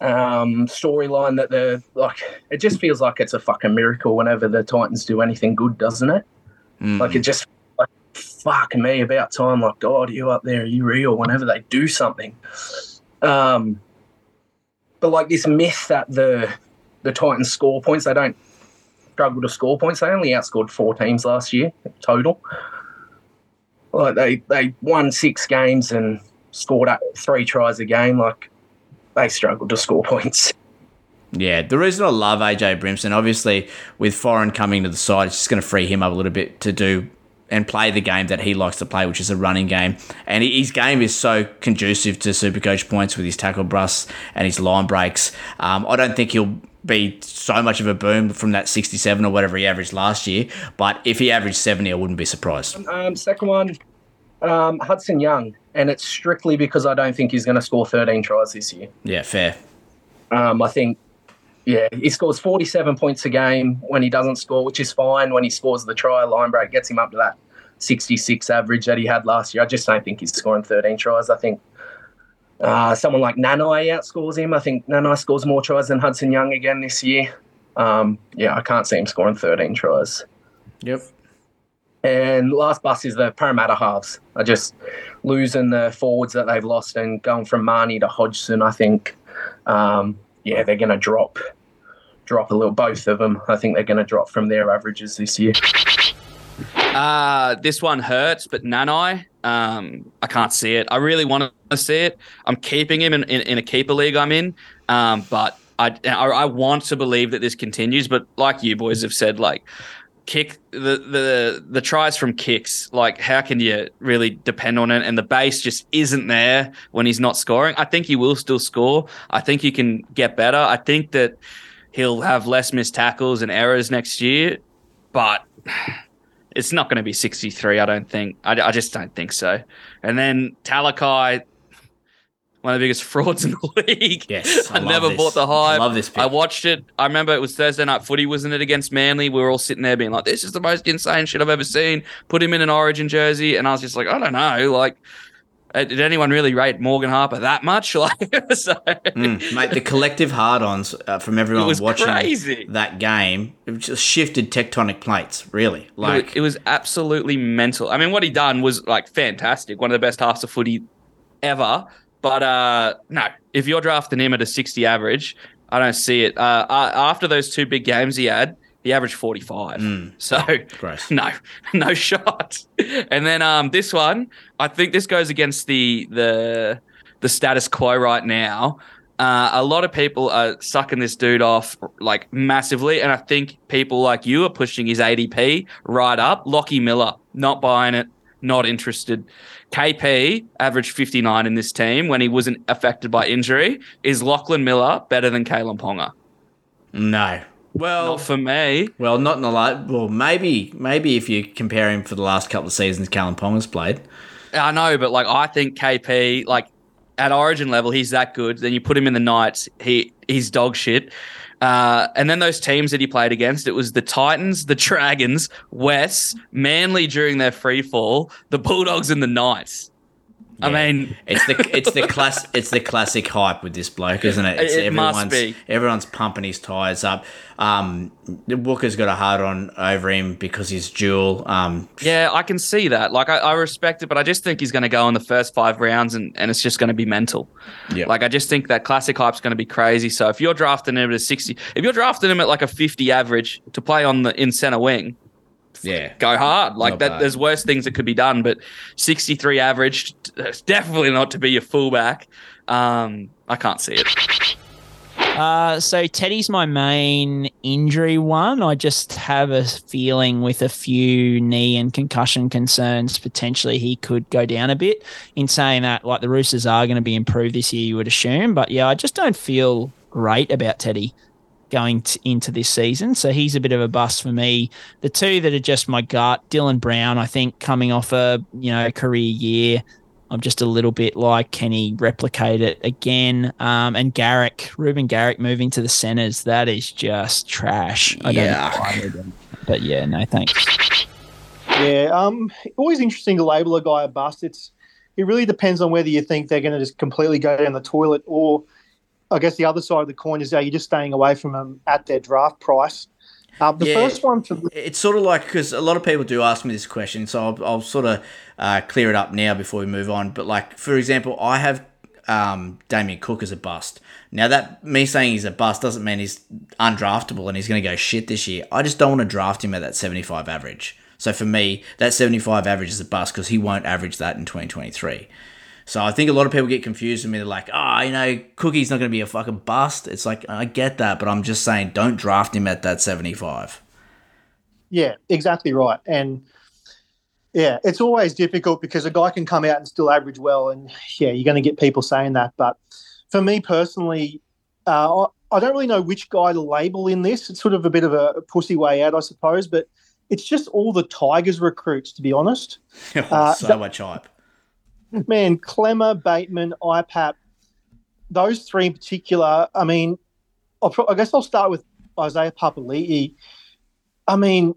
um, storyline that the like it just feels like it's a fucking miracle whenever the Titans do anything good, doesn't it? Like it just like fuck me about time. Like God, you up there? Are you real? Whenever they do something, um, but like this myth that the the Titans score points, they don't struggle to score points. They only outscored four teams last year total. Like they they won six games and scored up three tries a game. Like they struggled to score points. Yeah, the reason I love AJ Brimson, obviously, with Foran coming to the side, it's just going to free him up a little bit to do and play the game that he likes to play, which is a running game. And his game is so conducive to Supercoach points with his tackle busts and his line breaks. Um, I don't think he'll be so much of a boom from that 67 or whatever he averaged last year. But if he averaged 70, I wouldn't be surprised. Um, second one, um, Hudson Young, and it's strictly because I don't think he's going to score 13 tries this year. Yeah, fair. Um, I think, yeah, he scores 47 points a game when he doesn't score, which is fine. When he scores the try, line break gets him up to that 66 average that he had last year. I just don't think he's scoring 13 tries. I think uh, someone like Nanai outscores him. I think Nanai scores more tries than Hudson Young again this year. Um, yeah, I can't see him scoring 13 tries. Yep. And last bus is the Parramatta halves. I just losing the forwards that they've lost and going from Mahoney to Hodgson. I think, um, yeah, they're going to drop, drop a little. Both of them, I think they're going to drop from their averages this year. Uh, this one hurts, but Nanai, um, I can't see it. I really want to see it. I'm keeping him in, in, in a keeper league I'm in, um, but I, I I want to believe that this continues. But like you boys have said, like kick the the the tries from kicks, like how can you really depend on it? And the base just isn't there when he's not scoring. I think he will still score. I think he can get better. I think that he'll have less missed tackles and errors next year, but *sighs* it's not going to be 63, I don't think. I, I just don't think so. And then Talakai, one of the biggest *laughs* frauds in the league. Yes, I I, never this. bought the hype. I love this pick. I watched it. I remember it was Thursday night footy, wasn't it, against Manly? We were all sitting there being like, this is the most insane shit I've ever seen. Put him in an origin jersey. And I was just like, I don't know. Like, uh, did anyone really rate Morgan Harper that much? *laughs* Like, so, Mm, mate, the collective hard-ons uh, from everyone was watching crazy. that game it just shifted tectonic plates. Really, Like like it was absolutely mental. I mean, what he done was like fantastic. One of the best halves of footy ever. But uh no, if you're drafting him at a 60 average, I don't see it. Uh, uh after those two big games he had, he averaged 45. *laughs* So gross. *laughs* no, no shot. *laughs* And then um this one, I think this goes against the the the status quo right now. Uh, a lot of people are sucking this dude off like massively, and I think people like you are pushing his ADP right up. Lockie Miller, not buying it, not interested. KP averaged 59 in this team when he wasn't affected by injury. Is Lachlan Miller better than Kalyn Ponga? no. Well, Not for me. well, not in the light. Well, maybe, maybe if you compare him for the last couple of seasons, Kalyn Ponga's played. I know, but like I think KP, like at Origin level, he's that good. Then you put him in the Knights, he he's dog shit. Uh, and then those teams that he played against, it was the Titans, the Dragons, West, Manly during their free fall, the Bulldogs, and the Knights. I mean, it's the it's the class it's the classic hype with this bloke, isn't it? It's It must everyone's be. everyone's pumping his tires up. Um, Walker's got a hard on over him because he's dual. Um, Yeah, I can see that. Like, I, I respect it, but I just think he's going to go in the first five rounds and, and it's just going to be mental. Yeah. Like, I just think that classic hype's going to be crazy. So if you're drafting him at a 60, if you're drafting him at like a 50 average to play on the in center wing, yeah, go hard. Like Not that, bad. there's worse things that could be done, but 63 average, definitely not to be your fullback. Um, I can't see it. Uh, so Teddy's my main injury one. I just have a feeling with a few knee and concussion concerns, potentially he could go down a bit. In saying that, like the Roosters are going to be improved this year, you would assume. But yeah, I just don't feel great about Teddy going t- into this season. So he's a bit of a bust for me. The two that are just my gut, Dylan Brown, I think coming off a you know career year. I'm just a little bit like, can he replicate it again? Um, and Garrick, Reuben Garrick moving to the centers, that is just trash. I don't know why they're doing that, But yeah, no thanks. Yeah, um, always interesting to label a guy a bust. It's it really depends on whether you think they're going to just completely go down the toilet, or I guess the other side of the coin is are you're just staying away from them at their draft price? Uh, the Yeah. first one for It's sort of like because a lot of people do ask me this question, so I'll, I'll sort of uh, clear it up now before we move on. But like for example, I have um, Damien Cook as a bust. Now that me saying he's a bust doesn't mean he's undraftable and he's going to go shit this year. I just don't want to draft him at that seventy five average. So for me, that seventy five average is a bust because he won't average that in twenty twenty three. So I think a lot of people get confused with me. They're like, oh, you know, Cookie's not going to be a fucking bust. It's like, I get that, but I'm just saying don't draft him at that 75. Yeah, exactly right. And yeah, it's always difficult because a guy can come out and still average well, and yeah, you're going to get people saying that. But for me personally, uh, I, I don't really know which guy to label in this. It's sort of a bit of a pussy way out, I suppose. But it's just all the Tigers recruits, to be honest. *laughs* Uh, so that- much hype. Man, Clemmer, Bateman, IPAP, those three in particular. I mean, I guess I'll start with Isaiah Papali'i. I mean,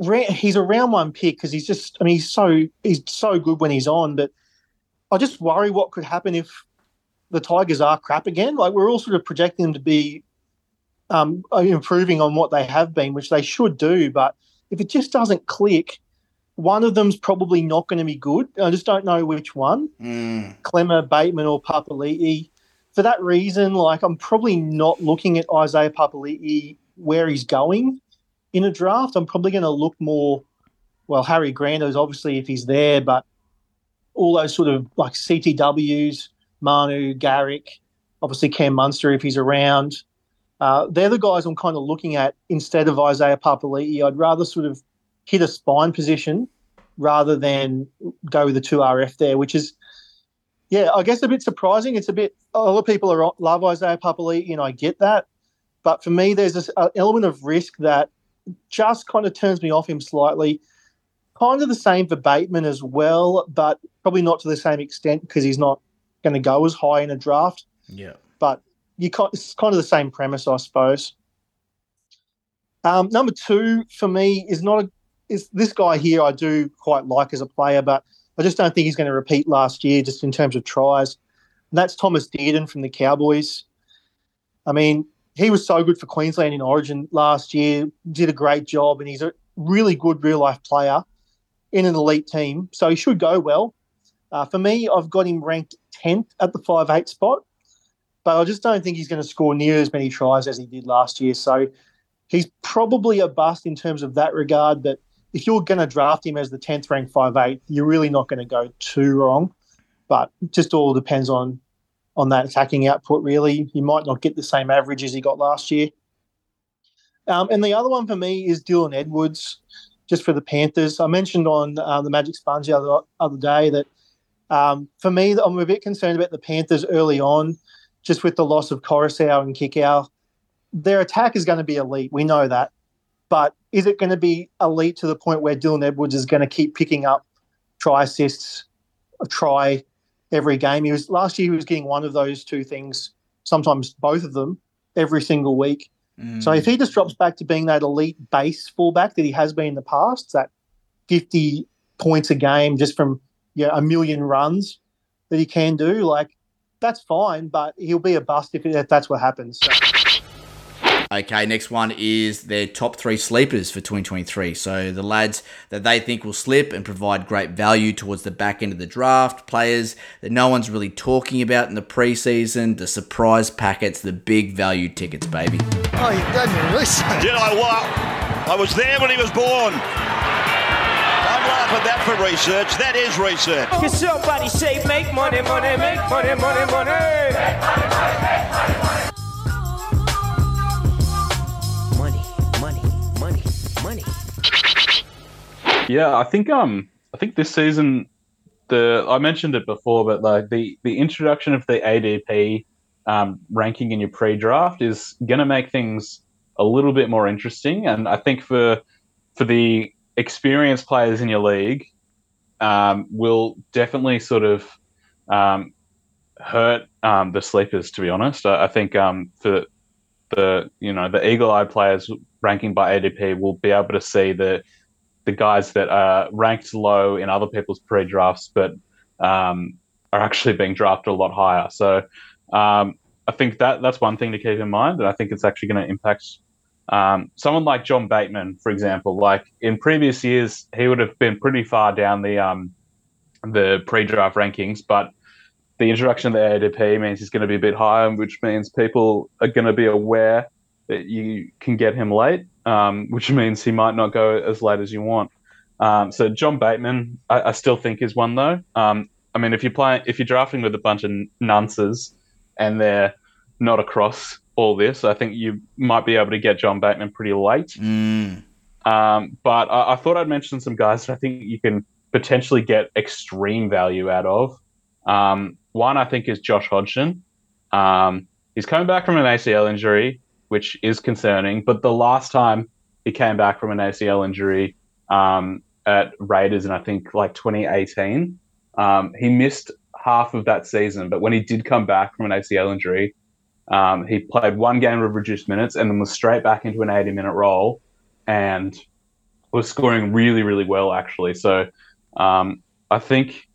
he's a round one pick because he's just. I mean, he's so he's so good when he's on, but I just worry what could happen if the Tigers are crap again. Like we're all sort of projecting them to be um, improving on what they have been, which they should do. But if it just doesn't click, one of them's probably not going to be good. I just don't know which one. Mm. Clemmer, Bateman, or Papali'i. For that reason, like I'm probably not looking at Isaiah Papali'i where he's going in a draft. I'm probably going to look more. Well, Harry Grandos, obviously, if he's there, but all those sort of like CTWs, Manu, Garrick, obviously Cam Munster if he's around. Uh, they're the guys I'm kind of looking at instead of Isaiah Papali'i. I'd rather sort of hit a spine position rather than go with the two RF there, which is, yeah, I guess a bit surprising. It's a bit, a lot of people are, love Isaiah Papali'i, and I get that. But for me, there's this uh, element of risk that just kind of turns me off him slightly. Kind of the same for Bateman as well, but probably not to the same extent because he's not going to go as high in a draft. Yeah. But you kind it's kind of the same premise, I suppose. Um, number two for me is not a is this guy here. I do quite like as a player, but I just don't think he's going to repeat last year, just in terms of tries. And that's Thomas Dearden from the Cowboys. I mean, he was so good for Queensland in Origin last year. Did a great job, and he's a really good real life player in an elite team. So he should go well. Uh, for me, I've got him ranked 10th at the five eight spot, but I just don't think he's going to score near as many tries as he did last year. So he's probably a bust in terms of that regard. But if you're going to draft him as the 10th ranked five eight, you're really not going to go too wrong. But just all depends on on that attacking output. Really, you might not get the same average as he got last year. Um, and the other one for me is Dylan Edwards, just for the Panthers. I mentioned on uh, the Magic Sponge the other, other day that um, for me, I'm a bit concerned about the Panthers early on, just with the loss of Koroisau and Kikau. Their attack is going to be elite. We know that. But is it going to be elite to the point where Dylan Edwards is going to keep picking up try assists, a try every game? He was last year. He was getting one of those two things, sometimes both of them, every single week. Mm. So if he just drops back to being that elite base fullback that he has been in the past, that 50 points a game just from yeah a million runs that he can do, like that's fine. But he'll be a bust if, if that's what happens. So. Okay, next one is their top three sleepers for 2023. So the lads that they think will slip and provide great value towards the back end of the draft, players that no one's really talking about in the preseason, the surprise packets, the big value tickets, baby. Oh, you done your research. Did I what? I was there when he was born. I don't laugh at that for research. That is research. Can somebody say make money, money, make money, money, money? Yeah, I think um I think this season the I mentioned it before, but like the the introduction of the ADP um, ranking in your pre-draft is going to make things a little bit more interesting, and I think for for the experienced players in your league, um, will definitely sort of um, hurt um, the sleepers. To be honest, I, I think um, for the you know the eagle-eyed players ranking by ADP will be able to see the the guys that are ranked low in other people's pre-drafts, but um, are actually being drafted a lot higher. So um, I think that that's one thing to keep in mind, and I think it's actually going to impact um, someone like John Bateman, for example. Like in previous years, he would have been pretty far down the um, the pre-draft rankings, but the introduction of the ADP means he's going to be a bit higher, which means people are going to be aware that you can get him late, um, which means he might not go as late as you want. Um, so John Bateman, I, I, still think is one though. Um, I mean, if you're playing, if you're drafting with a bunch of nunces and they're not across all this, I think you might be able to get John Bateman pretty late. Mm. but I, I, thought I'd mention some guys that I think you can potentially get extreme value out of. Um, one I think is Josh Hodgson. Um, he's coming back from an ACL injury which is concerning. But the last time he came back from an ACL injury um, at Raiders in I think like 2018, um, he missed half of that season. But when he did come back from an ACL injury, um, he played one game of reduced minutes and then was straight back into an 80 minute role and was scoring really, really well actually. So um, I think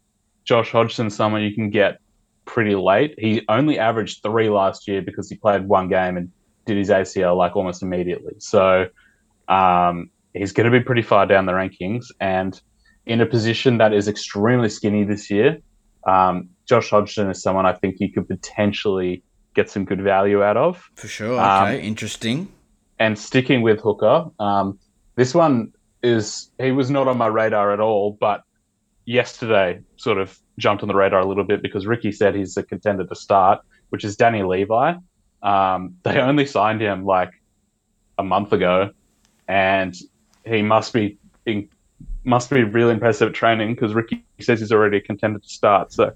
Josh Hodgson's someone you can get pretty late. He only averaged three last year because he played one game and did his ACL like almost immediately. So um, he's going to be pretty far down the rankings and in a position that is extremely skinny this year. Um, Josh Hodgson is someone I think you could potentially get some good value out of. For sure. Okay, um, interesting. And sticking with Hooker, um, this one is he was not on my radar at all, but yesterday sort of jumped on the radar a little bit because Ricky said he's a contender to start, which is Danny Levi. Um, *laughs* they only signed him like a month ago, and he must be in, must be really impressive at training because Ricky says he's already a contender to start. So,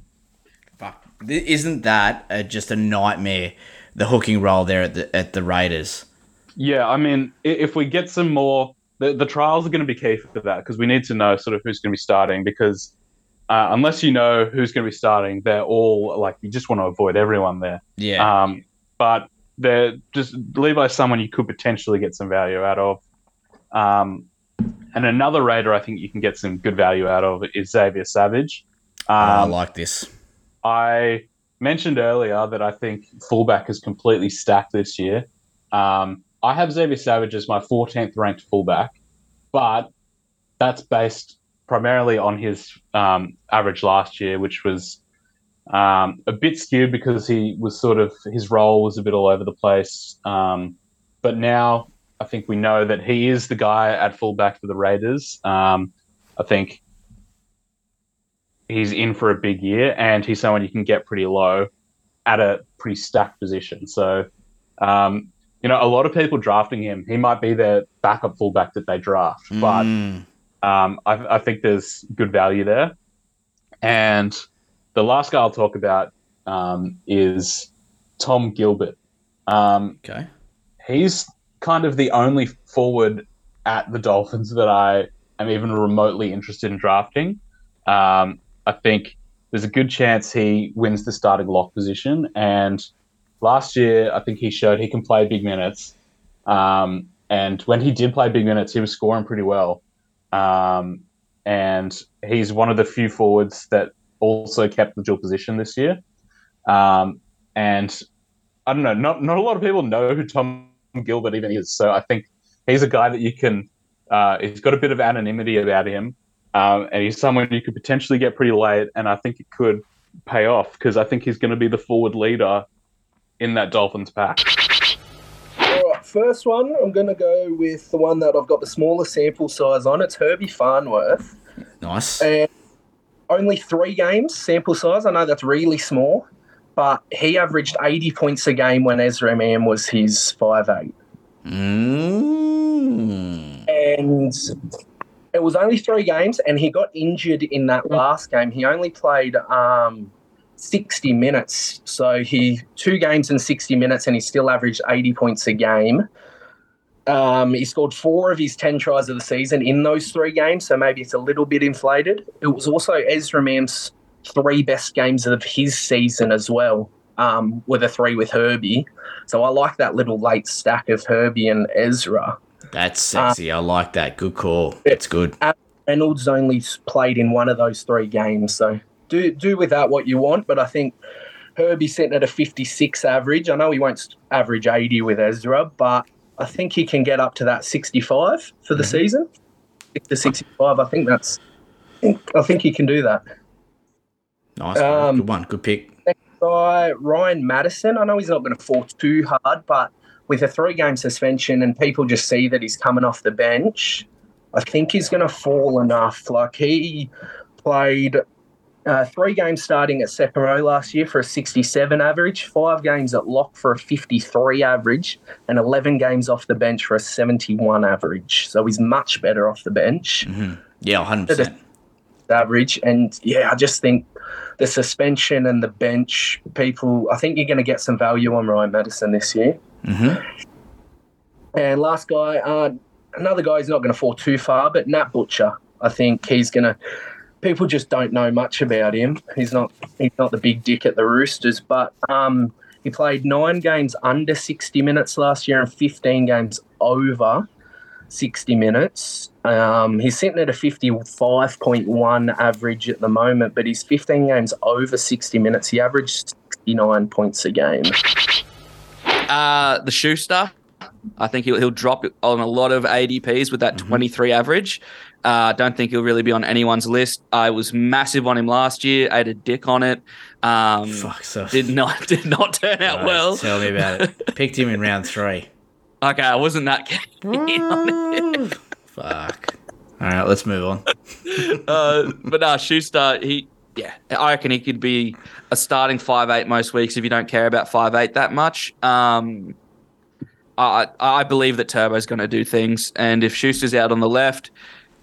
Fuck. isn't that uh, just a nightmare? The hooking role there at the at the Raiders. Yeah, I mean, if we get some more, the, the trials are going to be key for that because we need to know sort of who's going to be starting because uh, unless you know who's going to be starting, they're all like you just want to avoid everyone there. Yeah. Um, but they're just Levi's someone you could potentially get some value out of. Um, and another Raider I think you can get some good value out of is Xavier Savage. Um, oh, I like this. I mentioned earlier that I think fullback is completely stacked this year. Um, I have Xavier Savage as my 14th ranked fullback, but that's based primarily on his um, average last year, which was um, a bit skewed because he was sort of his role was a bit all over the place. Um, but now I think we know that he is the guy at fullback for the Raiders. Um, I think he's in for a big year, and he's someone you can get pretty low at a pretty stacked position. So, um, you know, a lot of people drafting him, he might be their backup fullback that they draft, Mm. but um, I, I think there's good value there. And the last guy I'll talk about um, is Tom Gilbert. Um, okay. He's kind of the only forward at the Dolphins that I am even remotely interested in drafting. Um, I think there's a good chance he wins the starting lock position. And last year, I think he showed he can play big minutes. Um, and when he did play big minutes, he was scoring pretty well. Um, and he's one of the few forwards that also kept the dual position this year. Um, and I don't know, not not a lot of people know who Tom Gilbert even is. So I think he's a guy that you can. Uh, he's got a bit of anonymity about him, um, and he's someone you could potentially get pretty late. And I think it could pay off because I think he's going to be the forward leader in that Dolphins pack. All right, first one, I'm going to go with the one that I've got the smallest sample size on. It's Herbie Farnworth. Nice. And only three games sample size. I know that's really small, but he averaged 80 points a game when Ezra Mam was his 5'8. Mm. And it was only three games, and he got injured in that last game. He only played um, 60 minutes. So he two games in 60 minutes, and he still averaged 80 points a game. Um, he scored four of his 10 tries of the season in those three games, so maybe it's a little bit inflated. It was also Ezra Mam's three best games of his season as well, um, with a three with Herbie. So I like that little late stack of Herbie and Ezra. That's sexy. I like that. Good call. It's good. Reynolds only played in one of those three games, so do do with that what you want. But I think Herbie sitting at a 56 average. I know he won't average 80 with Ezra, but I think he can get up to that 65 for the season. To 65, I think that's. I think, I think he can do that. Nice. Um, good one. Good pick. Next guy, Ryan Matterson. I know he's not going to fall too hard, but with a three game suspension and people just see that he's coming off the bench, I think he's going to fall enough. Like he played uh, three games starting at second row last year for a 67 average, five games at lock for a 53 average, and 11 games off the bench for a 71 average. So he's much better off the bench. Mm-hmm. Yeah, 100%. Average. And yeah, I just think the suspension and the bench, people, I think you're going to get some value on Ryan Matterson this year. Mm-hmm. And last guy, uh, another guy who's not going to fall too far, but Nat Butcher. I think he's going to. People just don't know much about him. He's not. He's not the big dick at the Roosters, but um, he played nine games under sixty minutes last year and fifteen games over sixty minutes. Um, he's sitting at a fifty-five point one average at the moment, but he's fifteen games over sixty minutes. He averaged sixty-nine points a game. Uh, the Schuster, I think he'll, he'll drop on a lot of ADPs with that 23 average. I uh, don't think he'll really be on anyone's list. I was massive on him last year. I had a dick on it. Um, Fuck, so did not *laughs* did not turn out Right, well. Tell me about it. *laughs* Picked him in round three. Okay, I wasn't that keen on it. *laughs* Fuck. All right, let's move on. uh, but no, Schuster, he yeah, I reckon he could be a starting five eight most weeks if you don't care about five eight that much. Um, I I believe that Turbo's going to do things, and if Schuster's out on the left,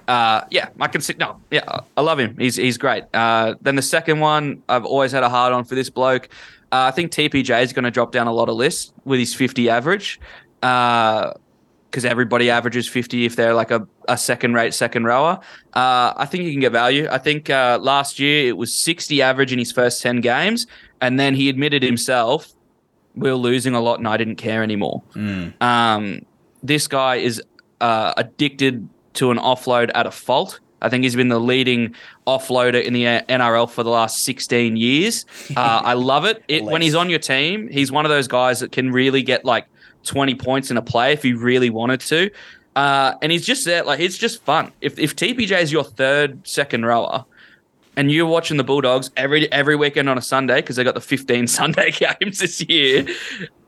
uh, yeah, I can see. No, yeah, I love him. He's he's great. Uh, then the second one, I've always had a hard on for this bloke. Uh, I think TPJ is going to drop down a lot of lists with his 50 average. Because everybody averages 50 if they're like a, a second rate second rower. Uh, I think you can get value. I think uh, last year it was 60 average in his first 10 games. And then he admitted himself, we are losing a lot and I didn't care anymore. Um, this guy is uh, addicted to an offload at a fault. I think he's been the leading offloader in the NRL for the last 16 years. Uh, I *laughs* love it. it. When he's on your team, he's one of those guys that can really get like 20 points in a play if he really wanted to. Uh, and he's just there, like it's just fun. If if TPJ is your third second rower, and you're watching the Bulldogs every every weekend on a Sunday because they got the 15 *laughs* Sunday games this year.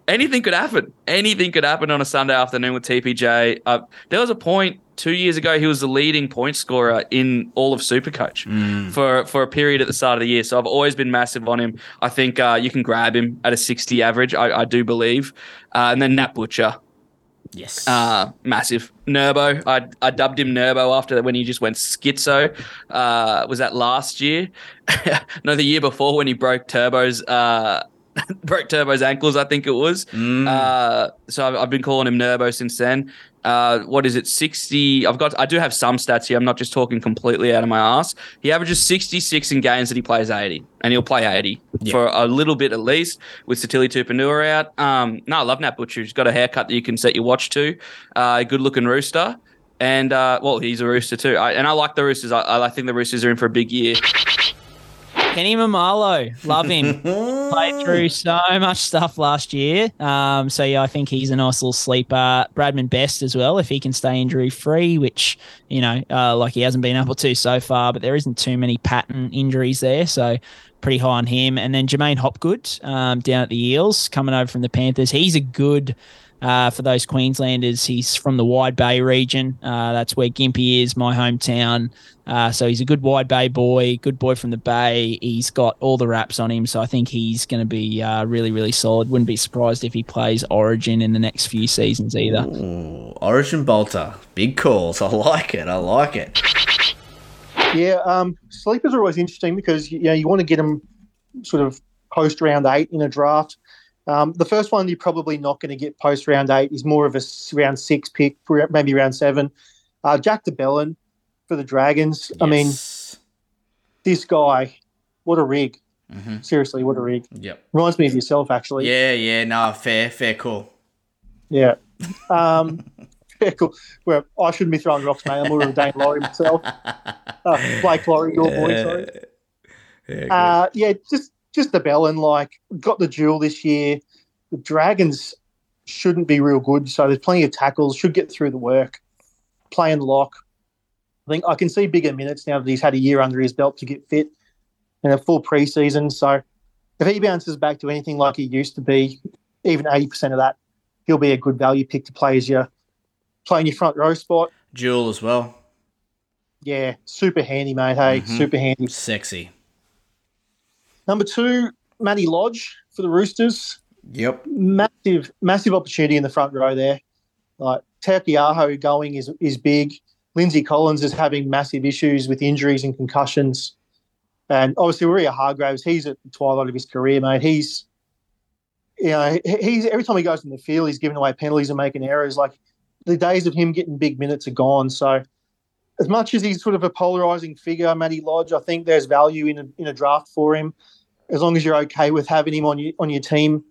Anything could happen. Anything could happen on a Sunday afternoon with TPJ. Uh, there was a point two years ago he was the leading point scorer in all of Supercoach Mm. for for a period at the start of the year. So I've always been massive on him. I think uh, you can grab him at a 60 average. I, I do believe. Uh, and then Nat Butcher. Yes. Uh, massive. Nerbo. I, I dubbed him Nerbo after that when he just went schizo. Uh, was that last year? *laughs* no, the year before when he broke Turbo's uh, *laughs* broke Turbo's ankles, I think it was. Uh, so I've, I've been calling him Nerbo since then. Uh, what is it? 60. I've got, I do have some stats here. I'm not just talking completely out of my ass. He averages 66 in games that he plays 80, and he'll play 80 for a little bit at least with Sitili Tupouniua out. Um, no, I love Nat Butcher. He's got a haircut that you can set your watch to. Uh, good looking rooster. And uh, well, he's a Rooster too. I, and I like the Roosters. I, I think the Roosters are in for a big year. Kenny Mamalo, love him. *laughs* Played through so much stuff last year. Um, so yeah, I think he's a nice little sleeper. Bradman Best as well, if he can stay injury free, which you know, uh, like he hasn't been able to so far, but there isn't too many pattern injuries there, so pretty high on him. And then J'maine Hopgood um, down at the Eels, coming over from the Panthers. He's a good uh, for those Queenslanders. He's from the Wide Bay region. Uh, that's where Gympie is, my hometown. Uh, so he's a good Wide Bay boy, good boy from the Bay. He's got all the wraps on him, so I think he's going to be uh, really, really solid. Wouldn't be surprised if he plays Origin in the next few seasons either. Ooh, Origin Bolter, big calls. I like it. I like it. Yeah, um, sleepers are always interesting because you know you want to get them sort of post round eight in a draft. Um, the first one you're probably not going to get post round eight is more of a round six pick, maybe round seven. Uh, Jack de Belin for the Dragons. Yes. I mean, this guy, what a rig. Mm-hmm. Seriously, what a rig. Yep. Reminds me of yourself, actually. Yeah, yeah, no, fair, fair call. Yeah. Um, *laughs* fair call. Well, I shouldn't be throwing rocks, mate. I'm more of a Dane Laurie myself. *laughs* Uh, Blake Lawrie, your yeah. boy, sorry. Yeah, uh, yeah, just just de Belin, like, got the dual this year. The Dragons shouldn't be real good, so there's plenty of tackles, should get through the work. Playing lock, I think I can see bigger minutes now that he's had a year under his belt to get fit and a full preseason. So if he bounces back to anything like he used to be, even 80% of that, he'll be a good value pick to play as your play in your front row spot. Jewel as well. Yeah, super handy, mate. Hey, mm-hmm. super handy. Sexy. Number two, Matty Lodge for the Roosters. Yep. Massive, massive opportunity in the front row there. Like Taukeiaho going is is big. Lindsay Collins is having massive issues with injuries and concussions. And obviously, Waerea-Hargreaves, he's at the twilight of his career, mate. He's, you know, he's every time he goes in the field, he's giving away penalties and making errors. Like the days of him getting big minutes are gone. So, as much as he's sort of a polarizing figure, Matty Lodge, I think there's value in a, in a draft for him. As long as you're okay with having him on your on your team,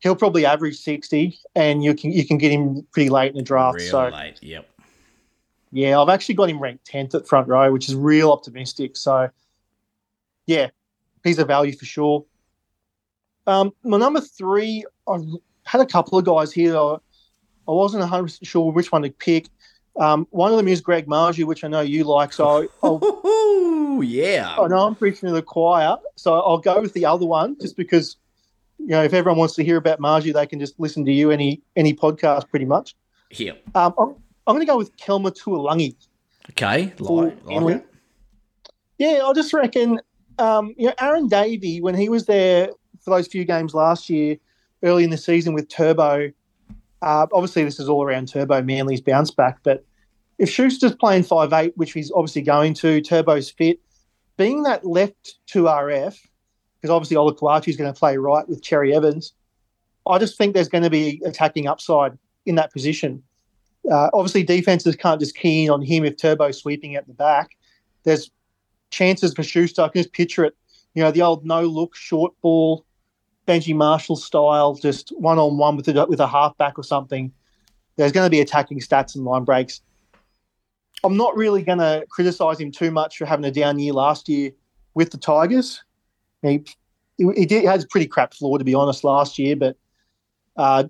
he'll probably average sixty, and you can you can get him pretty late in the draft. Real so late, yep. Yeah, I've actually got him ranked 10th at front row, which is real optimistic. So, yeah, he's a value for sure. Um, my number three, I had a couple of guys here. I, I wasn't 100% sure which one to pick. Um, one of them is Greg Marzhew, which I know you like. So, I'll, *laughs* yeah. I know I'm preaching to the choir. So, I'll go with the other one just because, you know, if everyone wants to hear about Marzhew, they can just listen to you any any podcast pretty much. Yeah. Um, I'm going to go with Kelma Tuilagi. Okay, like, like it. Yeah, I just reckon, um, you know, Aaron Davey, when he was there for those few games last year, early in the season with Turbo, uh, obviously this is all around Turbo Manly's bounce back, but if Schuster's playing five eight, which he's obviously going to, Turbo's fit, being that left to RF, because obviously Olakau'atu is going to play right with Cherry Evans, I just think there's going to be attacking upside in that position. Uh, obviously, defenses can't just key in on him if Turbo's sweeping at the back. There's chances for Schuster. I can just picture it. You know, the old no look short ball, Benji Marshall style, just one on one with a, with a halfback or something. There's going to be attacking stats and line breaks. I'm not really going to criticise him too much for having a down year last year with the Tigers. He, he, did, a pretty crap floor, to be honest, last year, but uh,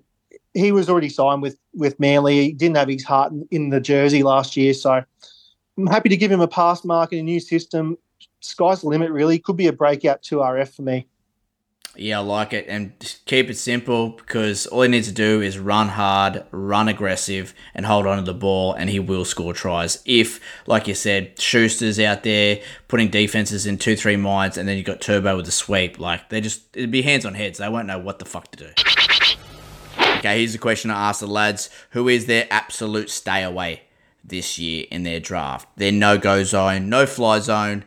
he was already signed with with Manly. He didn't have his heart in, in, the jersey last year, so I'm happy to give him a pass mark in a new system. Sky's the limit, really. Could be a breakout two RF for me. Yeah, I like it. And keep it simple because all he needs to do is run hard, run aggressive, and hold on to the ball, and he will score tries. If, like you said, Schuster's out there putting defenses in two, three minds, and then you've got Turbo with the sweep, like, they just, it'd be hands on heads. They won't know what the fuck to do. Okay, here's a question I asked the lads. Who is their absolute stay away this year in their draft? Their no go zone, no fly zone,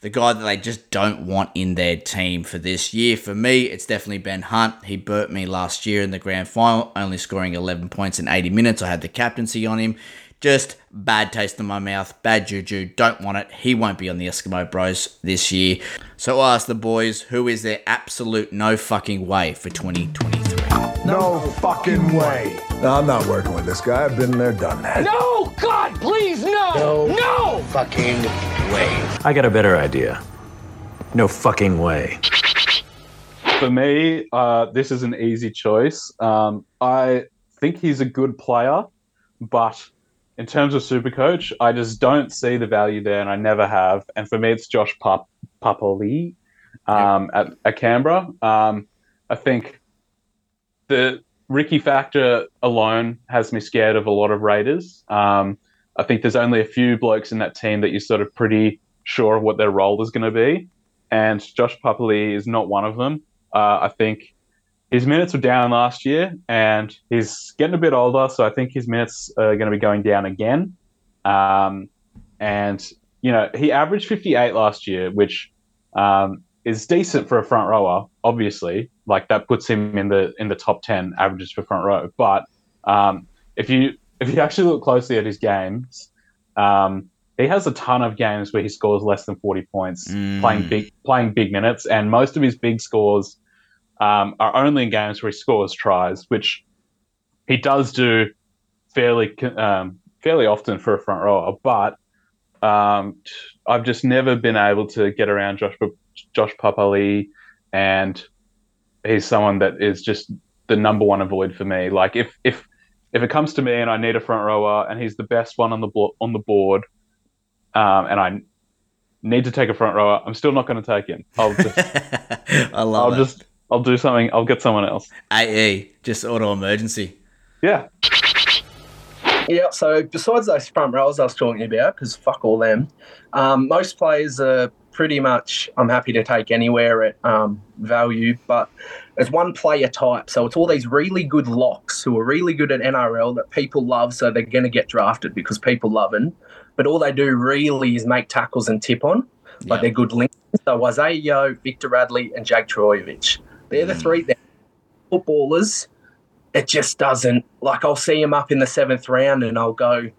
the guy that they just don't want in their team for this year. For me, it's definitely Ben Hunt. He burnt me last year in the grand final, only scoring 11 points in 80 minutes. I had the captaincy on him. Just bad taste in my mouth, bad juju, don't want it. He won't be on the Eskimo Bros this year. So I asked the boys, who is their absolute no fucking way for 2023? No fucking way. No, I'm not working with this guy. I've been there, done that. No! God, please, no! No. No! Fucking way. I got a better idea. No fucking way. For me, uh, this is an easy choice. Um, I think he's a good player, but in terms of super coach, I just don't see the value there, and I never have. And for me, it's Josh Pap- Papali um, at, at Canberra. Um, I think the Ricky factor alone has me scared of a lot of Raiders. Um, I think there's only a few blokes in that team that you're sort of pretty sure of what their role is going to be, and Josh Papalii is not one of them. Uh, I think his minutes were down last year, and he's getting a bit older, so I think his minutes are going to be going down again. Um, and you know, he averaged 58 last year, which um, is decent for a front rower. Obviously, like that puts him in the in the top 10 averages for front row. But um, if you if you actually look closely at his games, um, he has a ton of games where he scores less than 40 points, playing big playing big minutes, and most of his big scores um, are only in games where he scores tries, which he does do fairly um, fairly often for a front rower. But um, I've just never been able to get around Josh Josh Papalii, and he's someone that is just the number one avoid for me. Like if if if it comes to me and I need a front rower and he's the best one on the bo- on the board, um, and I need to take a front rower, I'm still not going to take him. I'll just *laughs* I love I'll it. just I'll do something. I'll get someone else. AE, just auto emergency. Yeah. Yeah, so besides those front rows I was talking about, because fuck all them, um, most players are pretty much I'm happy to take anywhere at um, value, but there's one player type. So it's all these really good locks who are really good at NRL that people love, so they're going to get drafted because people love them. But all they do really is make tackles and tip on, like they're good links. So Isaiah Yeo, Victor Radley, and Jake Trbojevic. They're the three they're footballers it just doesn't like I'll see him up in the seventh round and I'll go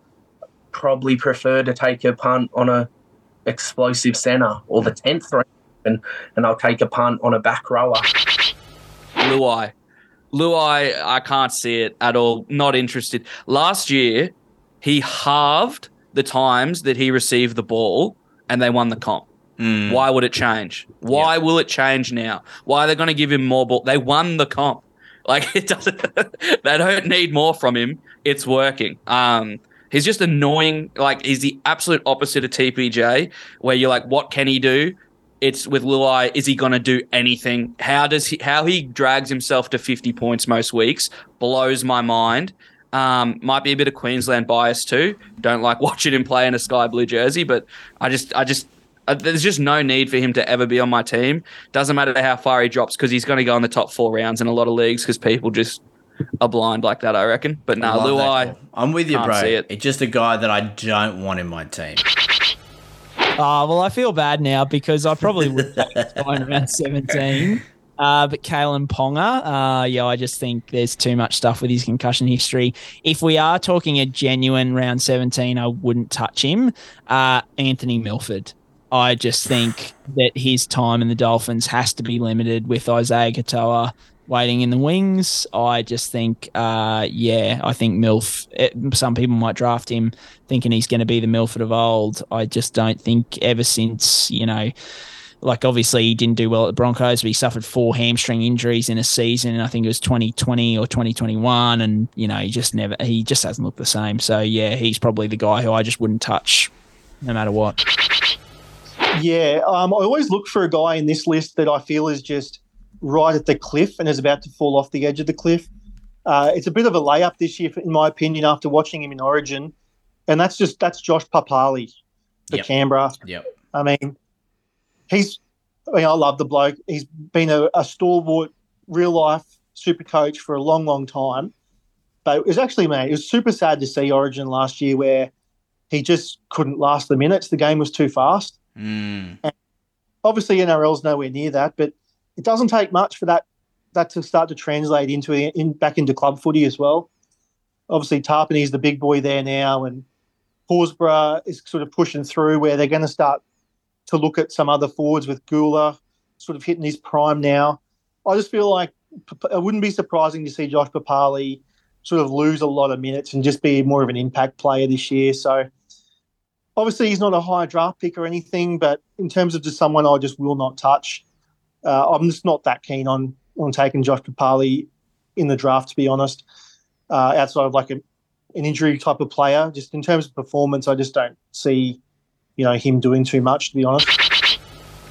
probably prefer to take a punt on a explosive center or the tenth round and, and I'll take a punt on a back rower. Luai. Luai, I can't see it at all. Not interested. Last year, he halved the times that he received the ball and they won the comp. Why would it change? Why will it change now? Why are they going to give him more ball? They won the comp. *laughs* Like it doesn't. *laughs* they don't need more from him. It's working. Um, he's just annoying. Like he's the absolute opposite of TPJ, where you're like, what can he do? It's with Luai. Is he to do anything? How does he? How he drags himself to 50 points most weeks blows my mind. Um, might be a bit of Queensland bias too. Don't like *laughs* watching him play in a sky blue jersey, but I just, I just, uh, there's just no need for him to ever be on my team. Doesn't matter how far he drops because he's going to go in the top four rounds in a lot of leagues because people just are blind like that. I reckon. But I no, love that Luai. I'm with you, bro. it. It's just a guy that I don't want in my team. Oh, well, I feel bad now because I probably would take this guy in around 17. Uh, but Kalyn Ponga, uh, yeah, I just think there's too much stuff with his concussion history. If we are talking a genuine round 17, I wouldn't touch him. Uh, Anthony Milford. I just think that his time in the Dolphins has to be limited with Isaiya Katoa waiting in the wings. I just think, uh, yeah, I think Milf. It, some people might draft him thinking he's going to be the Milford of old. I just don't think ever since you know, like obviously he didn't do well at the Broncos, but he suffered four hamstring injuries in a season. And I think it was 2020 or 2021, and you know he just never, he just hasn't looked the same. So yeah, he's probably the guy who I just wouldn't touch, no matter what. Yeah, um, I always look for a guy in this list that I feel is just right at the cliff and is about to fall off the edge of the cliff. Uh, it's a bit of a layup this year, in my opinion, after watching him in Origin, and that's just that's Josh Papalii for Yep. Canberra. Yep. I mean, he's. I mean, I love the bloke. He's been a, a stalwart, real life super coach for a long, long time. But it was actually, mate, it was super sad to see Origin last year where he just couldn't last the minutes. The game was too fast. Mm. Obviously, NRL's nowhere near that, but it doesn't take much for that that to start to translate into in back into club footy as well. Obviously, Tapine's the big boy there now, and Horsburgh is sort of pushing through where they're going to start to look at some other forwards with Guler sort of hitting his prime now. I just feel like it wouldn't be surprising to see Josh Papalii sort of lose a lot of minutes and just be more of an impact player this year. So obviously he's not a high draft pick or anything, but in terms of just someone I just will not touch, uh, I'm just not that keen on on taking Josh Papalii in the draft, to be honest. Uh, outside of like a, an injury type of player, just in terms of performance, I just don't see, you know, him doing too much, to be honest.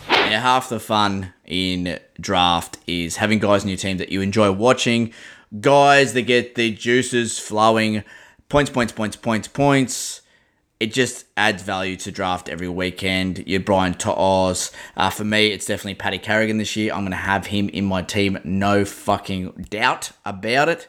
Yeah, half the fun in draft is having guys in your team that you enjoy watching, guys that get the juices flowing, points, points, points, points, points. It just adds value to draft every weekend. You're Brian To'os. Uh, for me, it's definitely Paddy Carrigan this year. I'm going to have him in my team, no fucking doubt about it.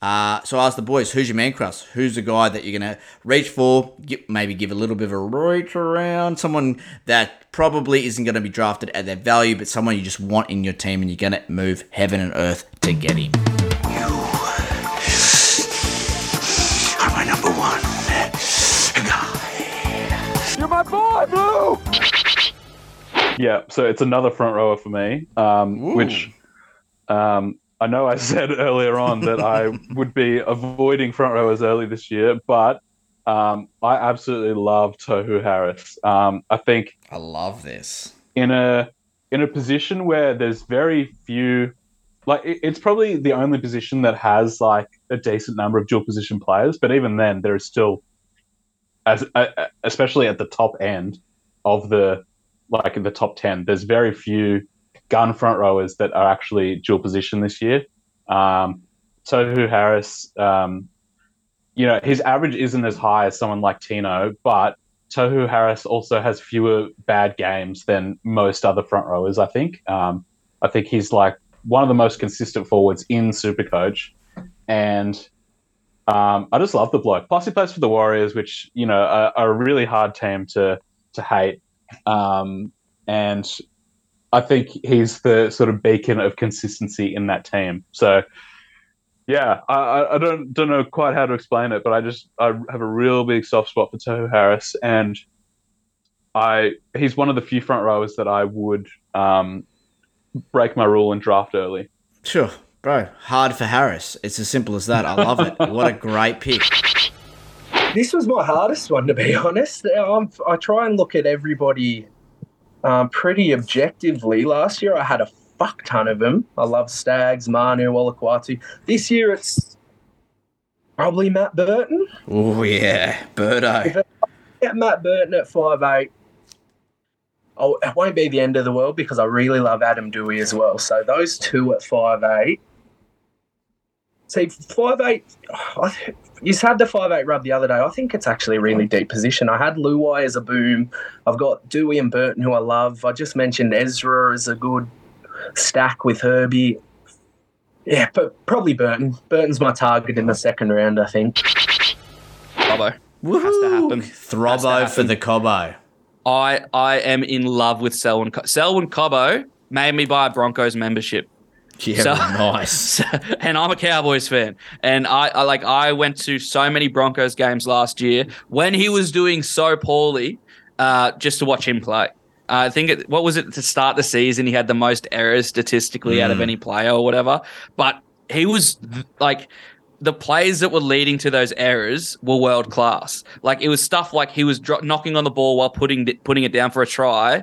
Uh, so I asked the boys, who's your man crush? Who's the guy that you're going to reach for? Give, maybe give a little bit of a reach around. Someone that probably isn't going to be drafted at their value, but someone you just want in your team and you're going to move heaven and earth to get him. Boy, Blue! Yeah, so it's another front rower for me, um, which um, I know I *laughs* said earlier on that I *laughs* would be avoiding front rowers early this year, but um, I absolutely love Tohu Harris. Um, I think I love this in a in a position where there's very few, like it- it's probably the only position that has like a decent number of dual position players, but even then there is still, as uh, uh, especially at the top end of the like in the top ten, there's very few gun front rowers that are actually dual position this year. Um, Tohu Harris, um, you know, his average isn't as high as someone like Tino, but Tohu Harris also has fewer bad games than most other front rowers, I think. Um, I think he's like one of the most consistent forwards in Supercoach. And um, I just love the bloke. Plus, he plays for the Warriors, which, you know, are, are a really hard team to, to hate. Um, and I think he's the sort of beacon of consistency in that team. So, yeah, I- I, don't don't know quite how to explain it, but I just I have a real big soft spot for Tohu Harris, and I he's one of the few front rowers that I would um, break my rule and draft early. Sure, bro. Hard for Harris. It's as simple as that. I love it. what a great pick. This was my hardest one, to be *laughs* honest. I'm, I try and look at everybody um, pretty objectively. Last year, I had a fuck ton of them. I love Stags, Manu, Walakwatu. This year, it's probably Matt Burton. Oh yeah, Birdo. If I get Matt Burton at five eight, oh, it won't be the end of the world because I really love Adam Doueihi as well. So those two at five eight. See, five eight. I, You had the five eight rub the other day. I think it's actually a really deep position. I had Luai as a boom. I've got Doueihi and Burton, who I love. I just mentioned Ezra as a good stack with Herbie. Yeah, but probably Burton. Burton's my target in the second round, I think. Cobbo. Has to happen. Throbbo for the Cobbo. I I am in love with Selwyn. Co- Selwyn Cobbo made me buy a Broncos membership. *laughs* Yeah, nice. *laughs* and I'm a Cowboys fan, and I, I like I went to so many Broncos games last year when he was doing so poorly, uh, just to watch him play. Uh, I think it, what was it to start the season? He had the most errors statistically out of Mm. any player or whatever, but he was like the plays that were leading to those errors were world class. Like it was stuff like he was dro- knocking on the ball while putting putting it down for a try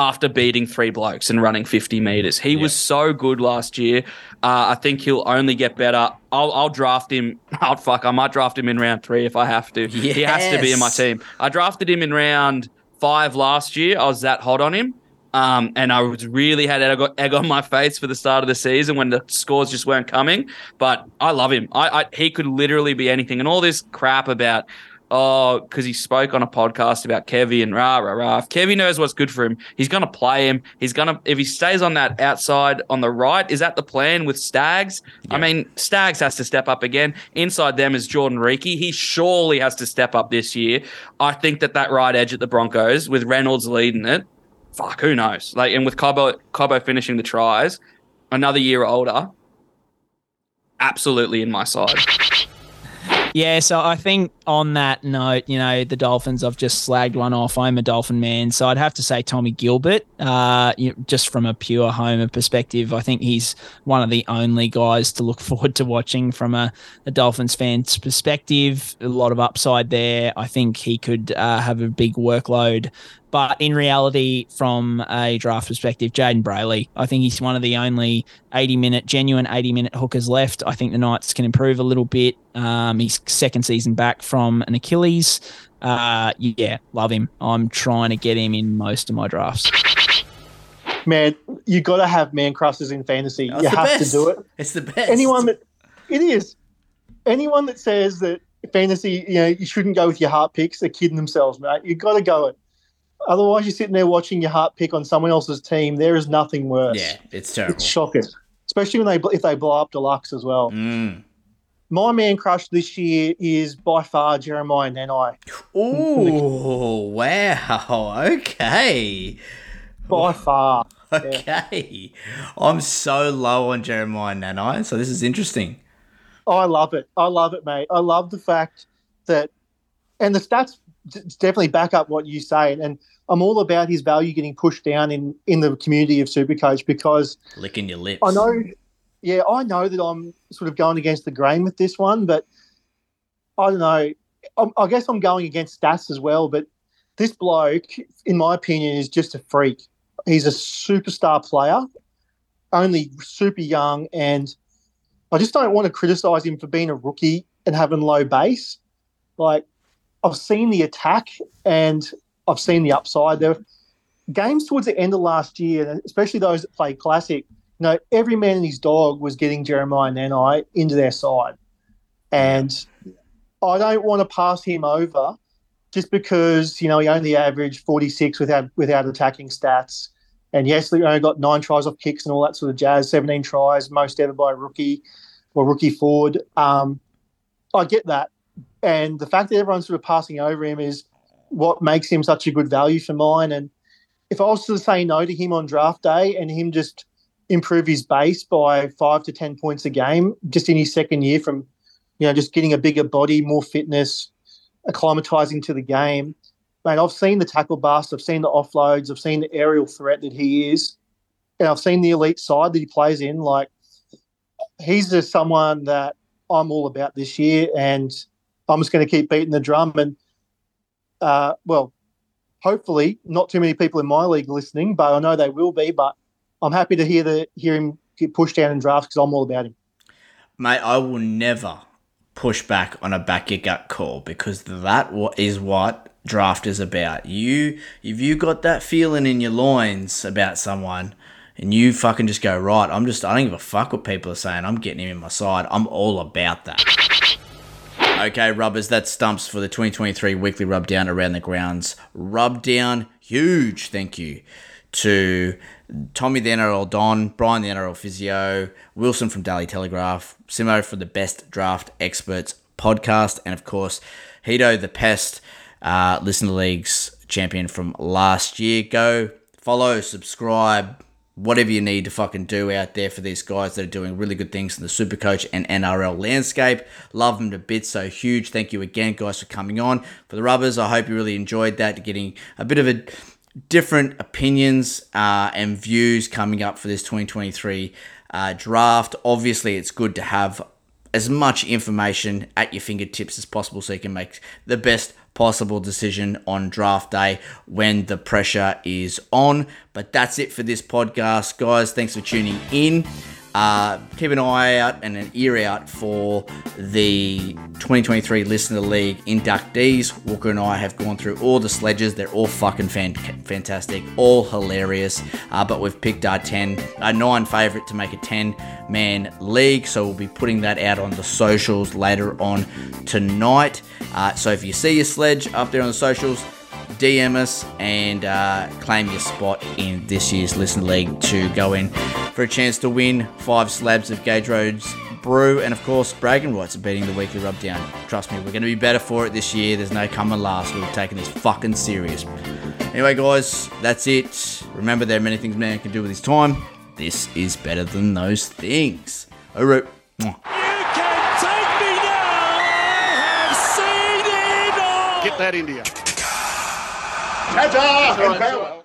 after beating three blokes and running 50 meters. He was so good last year. Uh, I think he'll only get better. I'll, I'll draft him. *laughs* Oh, fuck. I might draft him in round three if I have to. He has to be in my team. I drafted him in round five last year. I was that hot on him. Um, and I was really had egg, egg on my face for the start of the season when the scores just weren't coming. But I love him. I, I he could literally be anything. And all this crap about oh, because he spoke on a podcast about Kevy and rah rah rah. If Kevy knows what's good for him, he's gonna play him. He's gonna if he stays on that outside on the right. Is that the plan with Stags? I mean, Stags has to step up again. Inside them is Jordan Riki. He surely has to step up this year. I think that that right edge at the Broncos with Reynolds leading it. Fuck, who knows? Like, and with Cobbo, Cobbo finishing the tries, another year older, absolutely in my side. Yeah, so I think on that note, you know, the Dolphins, I've just slagged one off. I'm a Dolphin man, so I'd have to say Tommy Gilbert. Uh, you know, just from a pure Homer perspective, I think he's one of the only guys to look *laughs* forward to watching from a, a Dolphins fan's perspective. A lot of upside there. I think he could uh, have a big workload but in reality, from a draft perspective, Jayden Brailey, I think he's one of the only 80 minute, genuine 80 minute hookers left. I think the Knights can improve a little bit. Um, he's second season back from an Achilles. Uh, yeah, love him. I'm trying to get him in most of my drafts. Man, you got to have man crushes in fantasy. That's you have best. to do it. It's the best. Anyone that it is, anyone that says that fantasy, you know, you shouldn't go with your heart picks, they're kidding themselves, mate. You got to go it. Otherwise, you're sitting there watching your heart pick on someone else's team. There is nothing worse. Yeah, it's terrible. It's shocking, especially when they if they blow up deluxe as well. Mm. My man crush this year is by far Jeremiah Nanai. Ooh, wow. Okay. By far. *laughs* Okay. I'm so low on Jeremiah Nanai, so this is interesting. I love it. I love it, mate. I love the fact that, and the stats definitely back up what you say. And I'm all about his value getting pushed down in in the community of Supercoach because Licking your lips. I know, yeah, I know that I'm sort of going against the grain with this one, but I don't know. I, I guess I'm going against stats as well. But this bloke, in my opinion, is just a freak. He's a superstar player, only super young, and I just don't want to criticize him for being a rookie and having low base. Like I've seen the attack and I've seen the upside. There games towards the end of last year, especially those that played classic. You know, every man and his dog was getting Jeremiah Nanai into their side, and I don't want to pass him over just because you know he only averaged 46 without without attacking stats. And yes, he only got nine tries off kicks and all that sort of jazz. 17 tries, most ever by a rookie or rookie forward. Um, I get that, and the fact that everyone's sort of passing over him is what makes him such a good value for mine. And if I was to say no to him on draft day and him just improve his base by five to ten points a game just in his second year from you know just getting a bigger body, more fitness, acclimatizing to the game. Mate, I've seen the tackle bust, I've seen the offloads, I've seen the aerial threat that he is, and I've seen the elite side that he plays in. Like he's just someone that I'm all about this year, and I'm just going to keep beating the drum. And uh, well, hopefully, not too many people in my league listening, but I know they will be. But I'm happy to hear the hear him get pushed down in drafts because I'm all about him. Mate, I will never push back on a back your gut call because that wa- what draft is about. You, if you got that feeling in your loins about someone, and you fucking just go right, I'm just I don't give a fuck what people are saying. I'm getting him in my side. I'm all about that. Okay, rubbers, that stumps for the 2023 weekly rub down around the grounds. Rub down, huge thank you to Tommy the NRL Don, Brian the NRL Physio, Wilson from Daily Telegraph, Simo for the Best Draft Experts podcast, and of course, Heato the Pest, uh, League's champion from last year. Go follow, subscribe, whatever you need to fucking do out there for these guys that are doing really good things in the Supercoach and NRL landscape. Love them to bits, so huge. Thank you again, guys, for coming on. For the rubbers, I hope you really enjoyed that, getting a bit of a different opinions uh, and views coming up for this 2023 uh, draft. Obviously, it's good to have as much information at your fingertips as possible so you can make the best possible decision on draft day when the pressure is on. But that's it for this podcast, guys. Thanks for tuning in. Uh, keep an eye out and an ear out for the 2023 Listener League inductees. Walker and I have gone through all the sledges. They're all fucking fan- fantastic, all hilarious. Uh, but we've picked our 10, our 9 favourite to make a 10 man league. So we'll be putting that out on the socials later on tonight. Uh, so if you see your sledge up there on the socials, DM us and uh, claim your spot in this year's Listen League to go in for a chance to win five slabs of Gage Roads brew and of course bragging rights of beating the weekly rub down. Trust me, we're going to be better for it this year. There's no coming last. We're taking this fucking serious. Anyway, guys, that's it. Remember, there are many things man can do with his time. This is better than those things. All right. Mwah. Take me now! Get that into you. Ta-ta and farewell.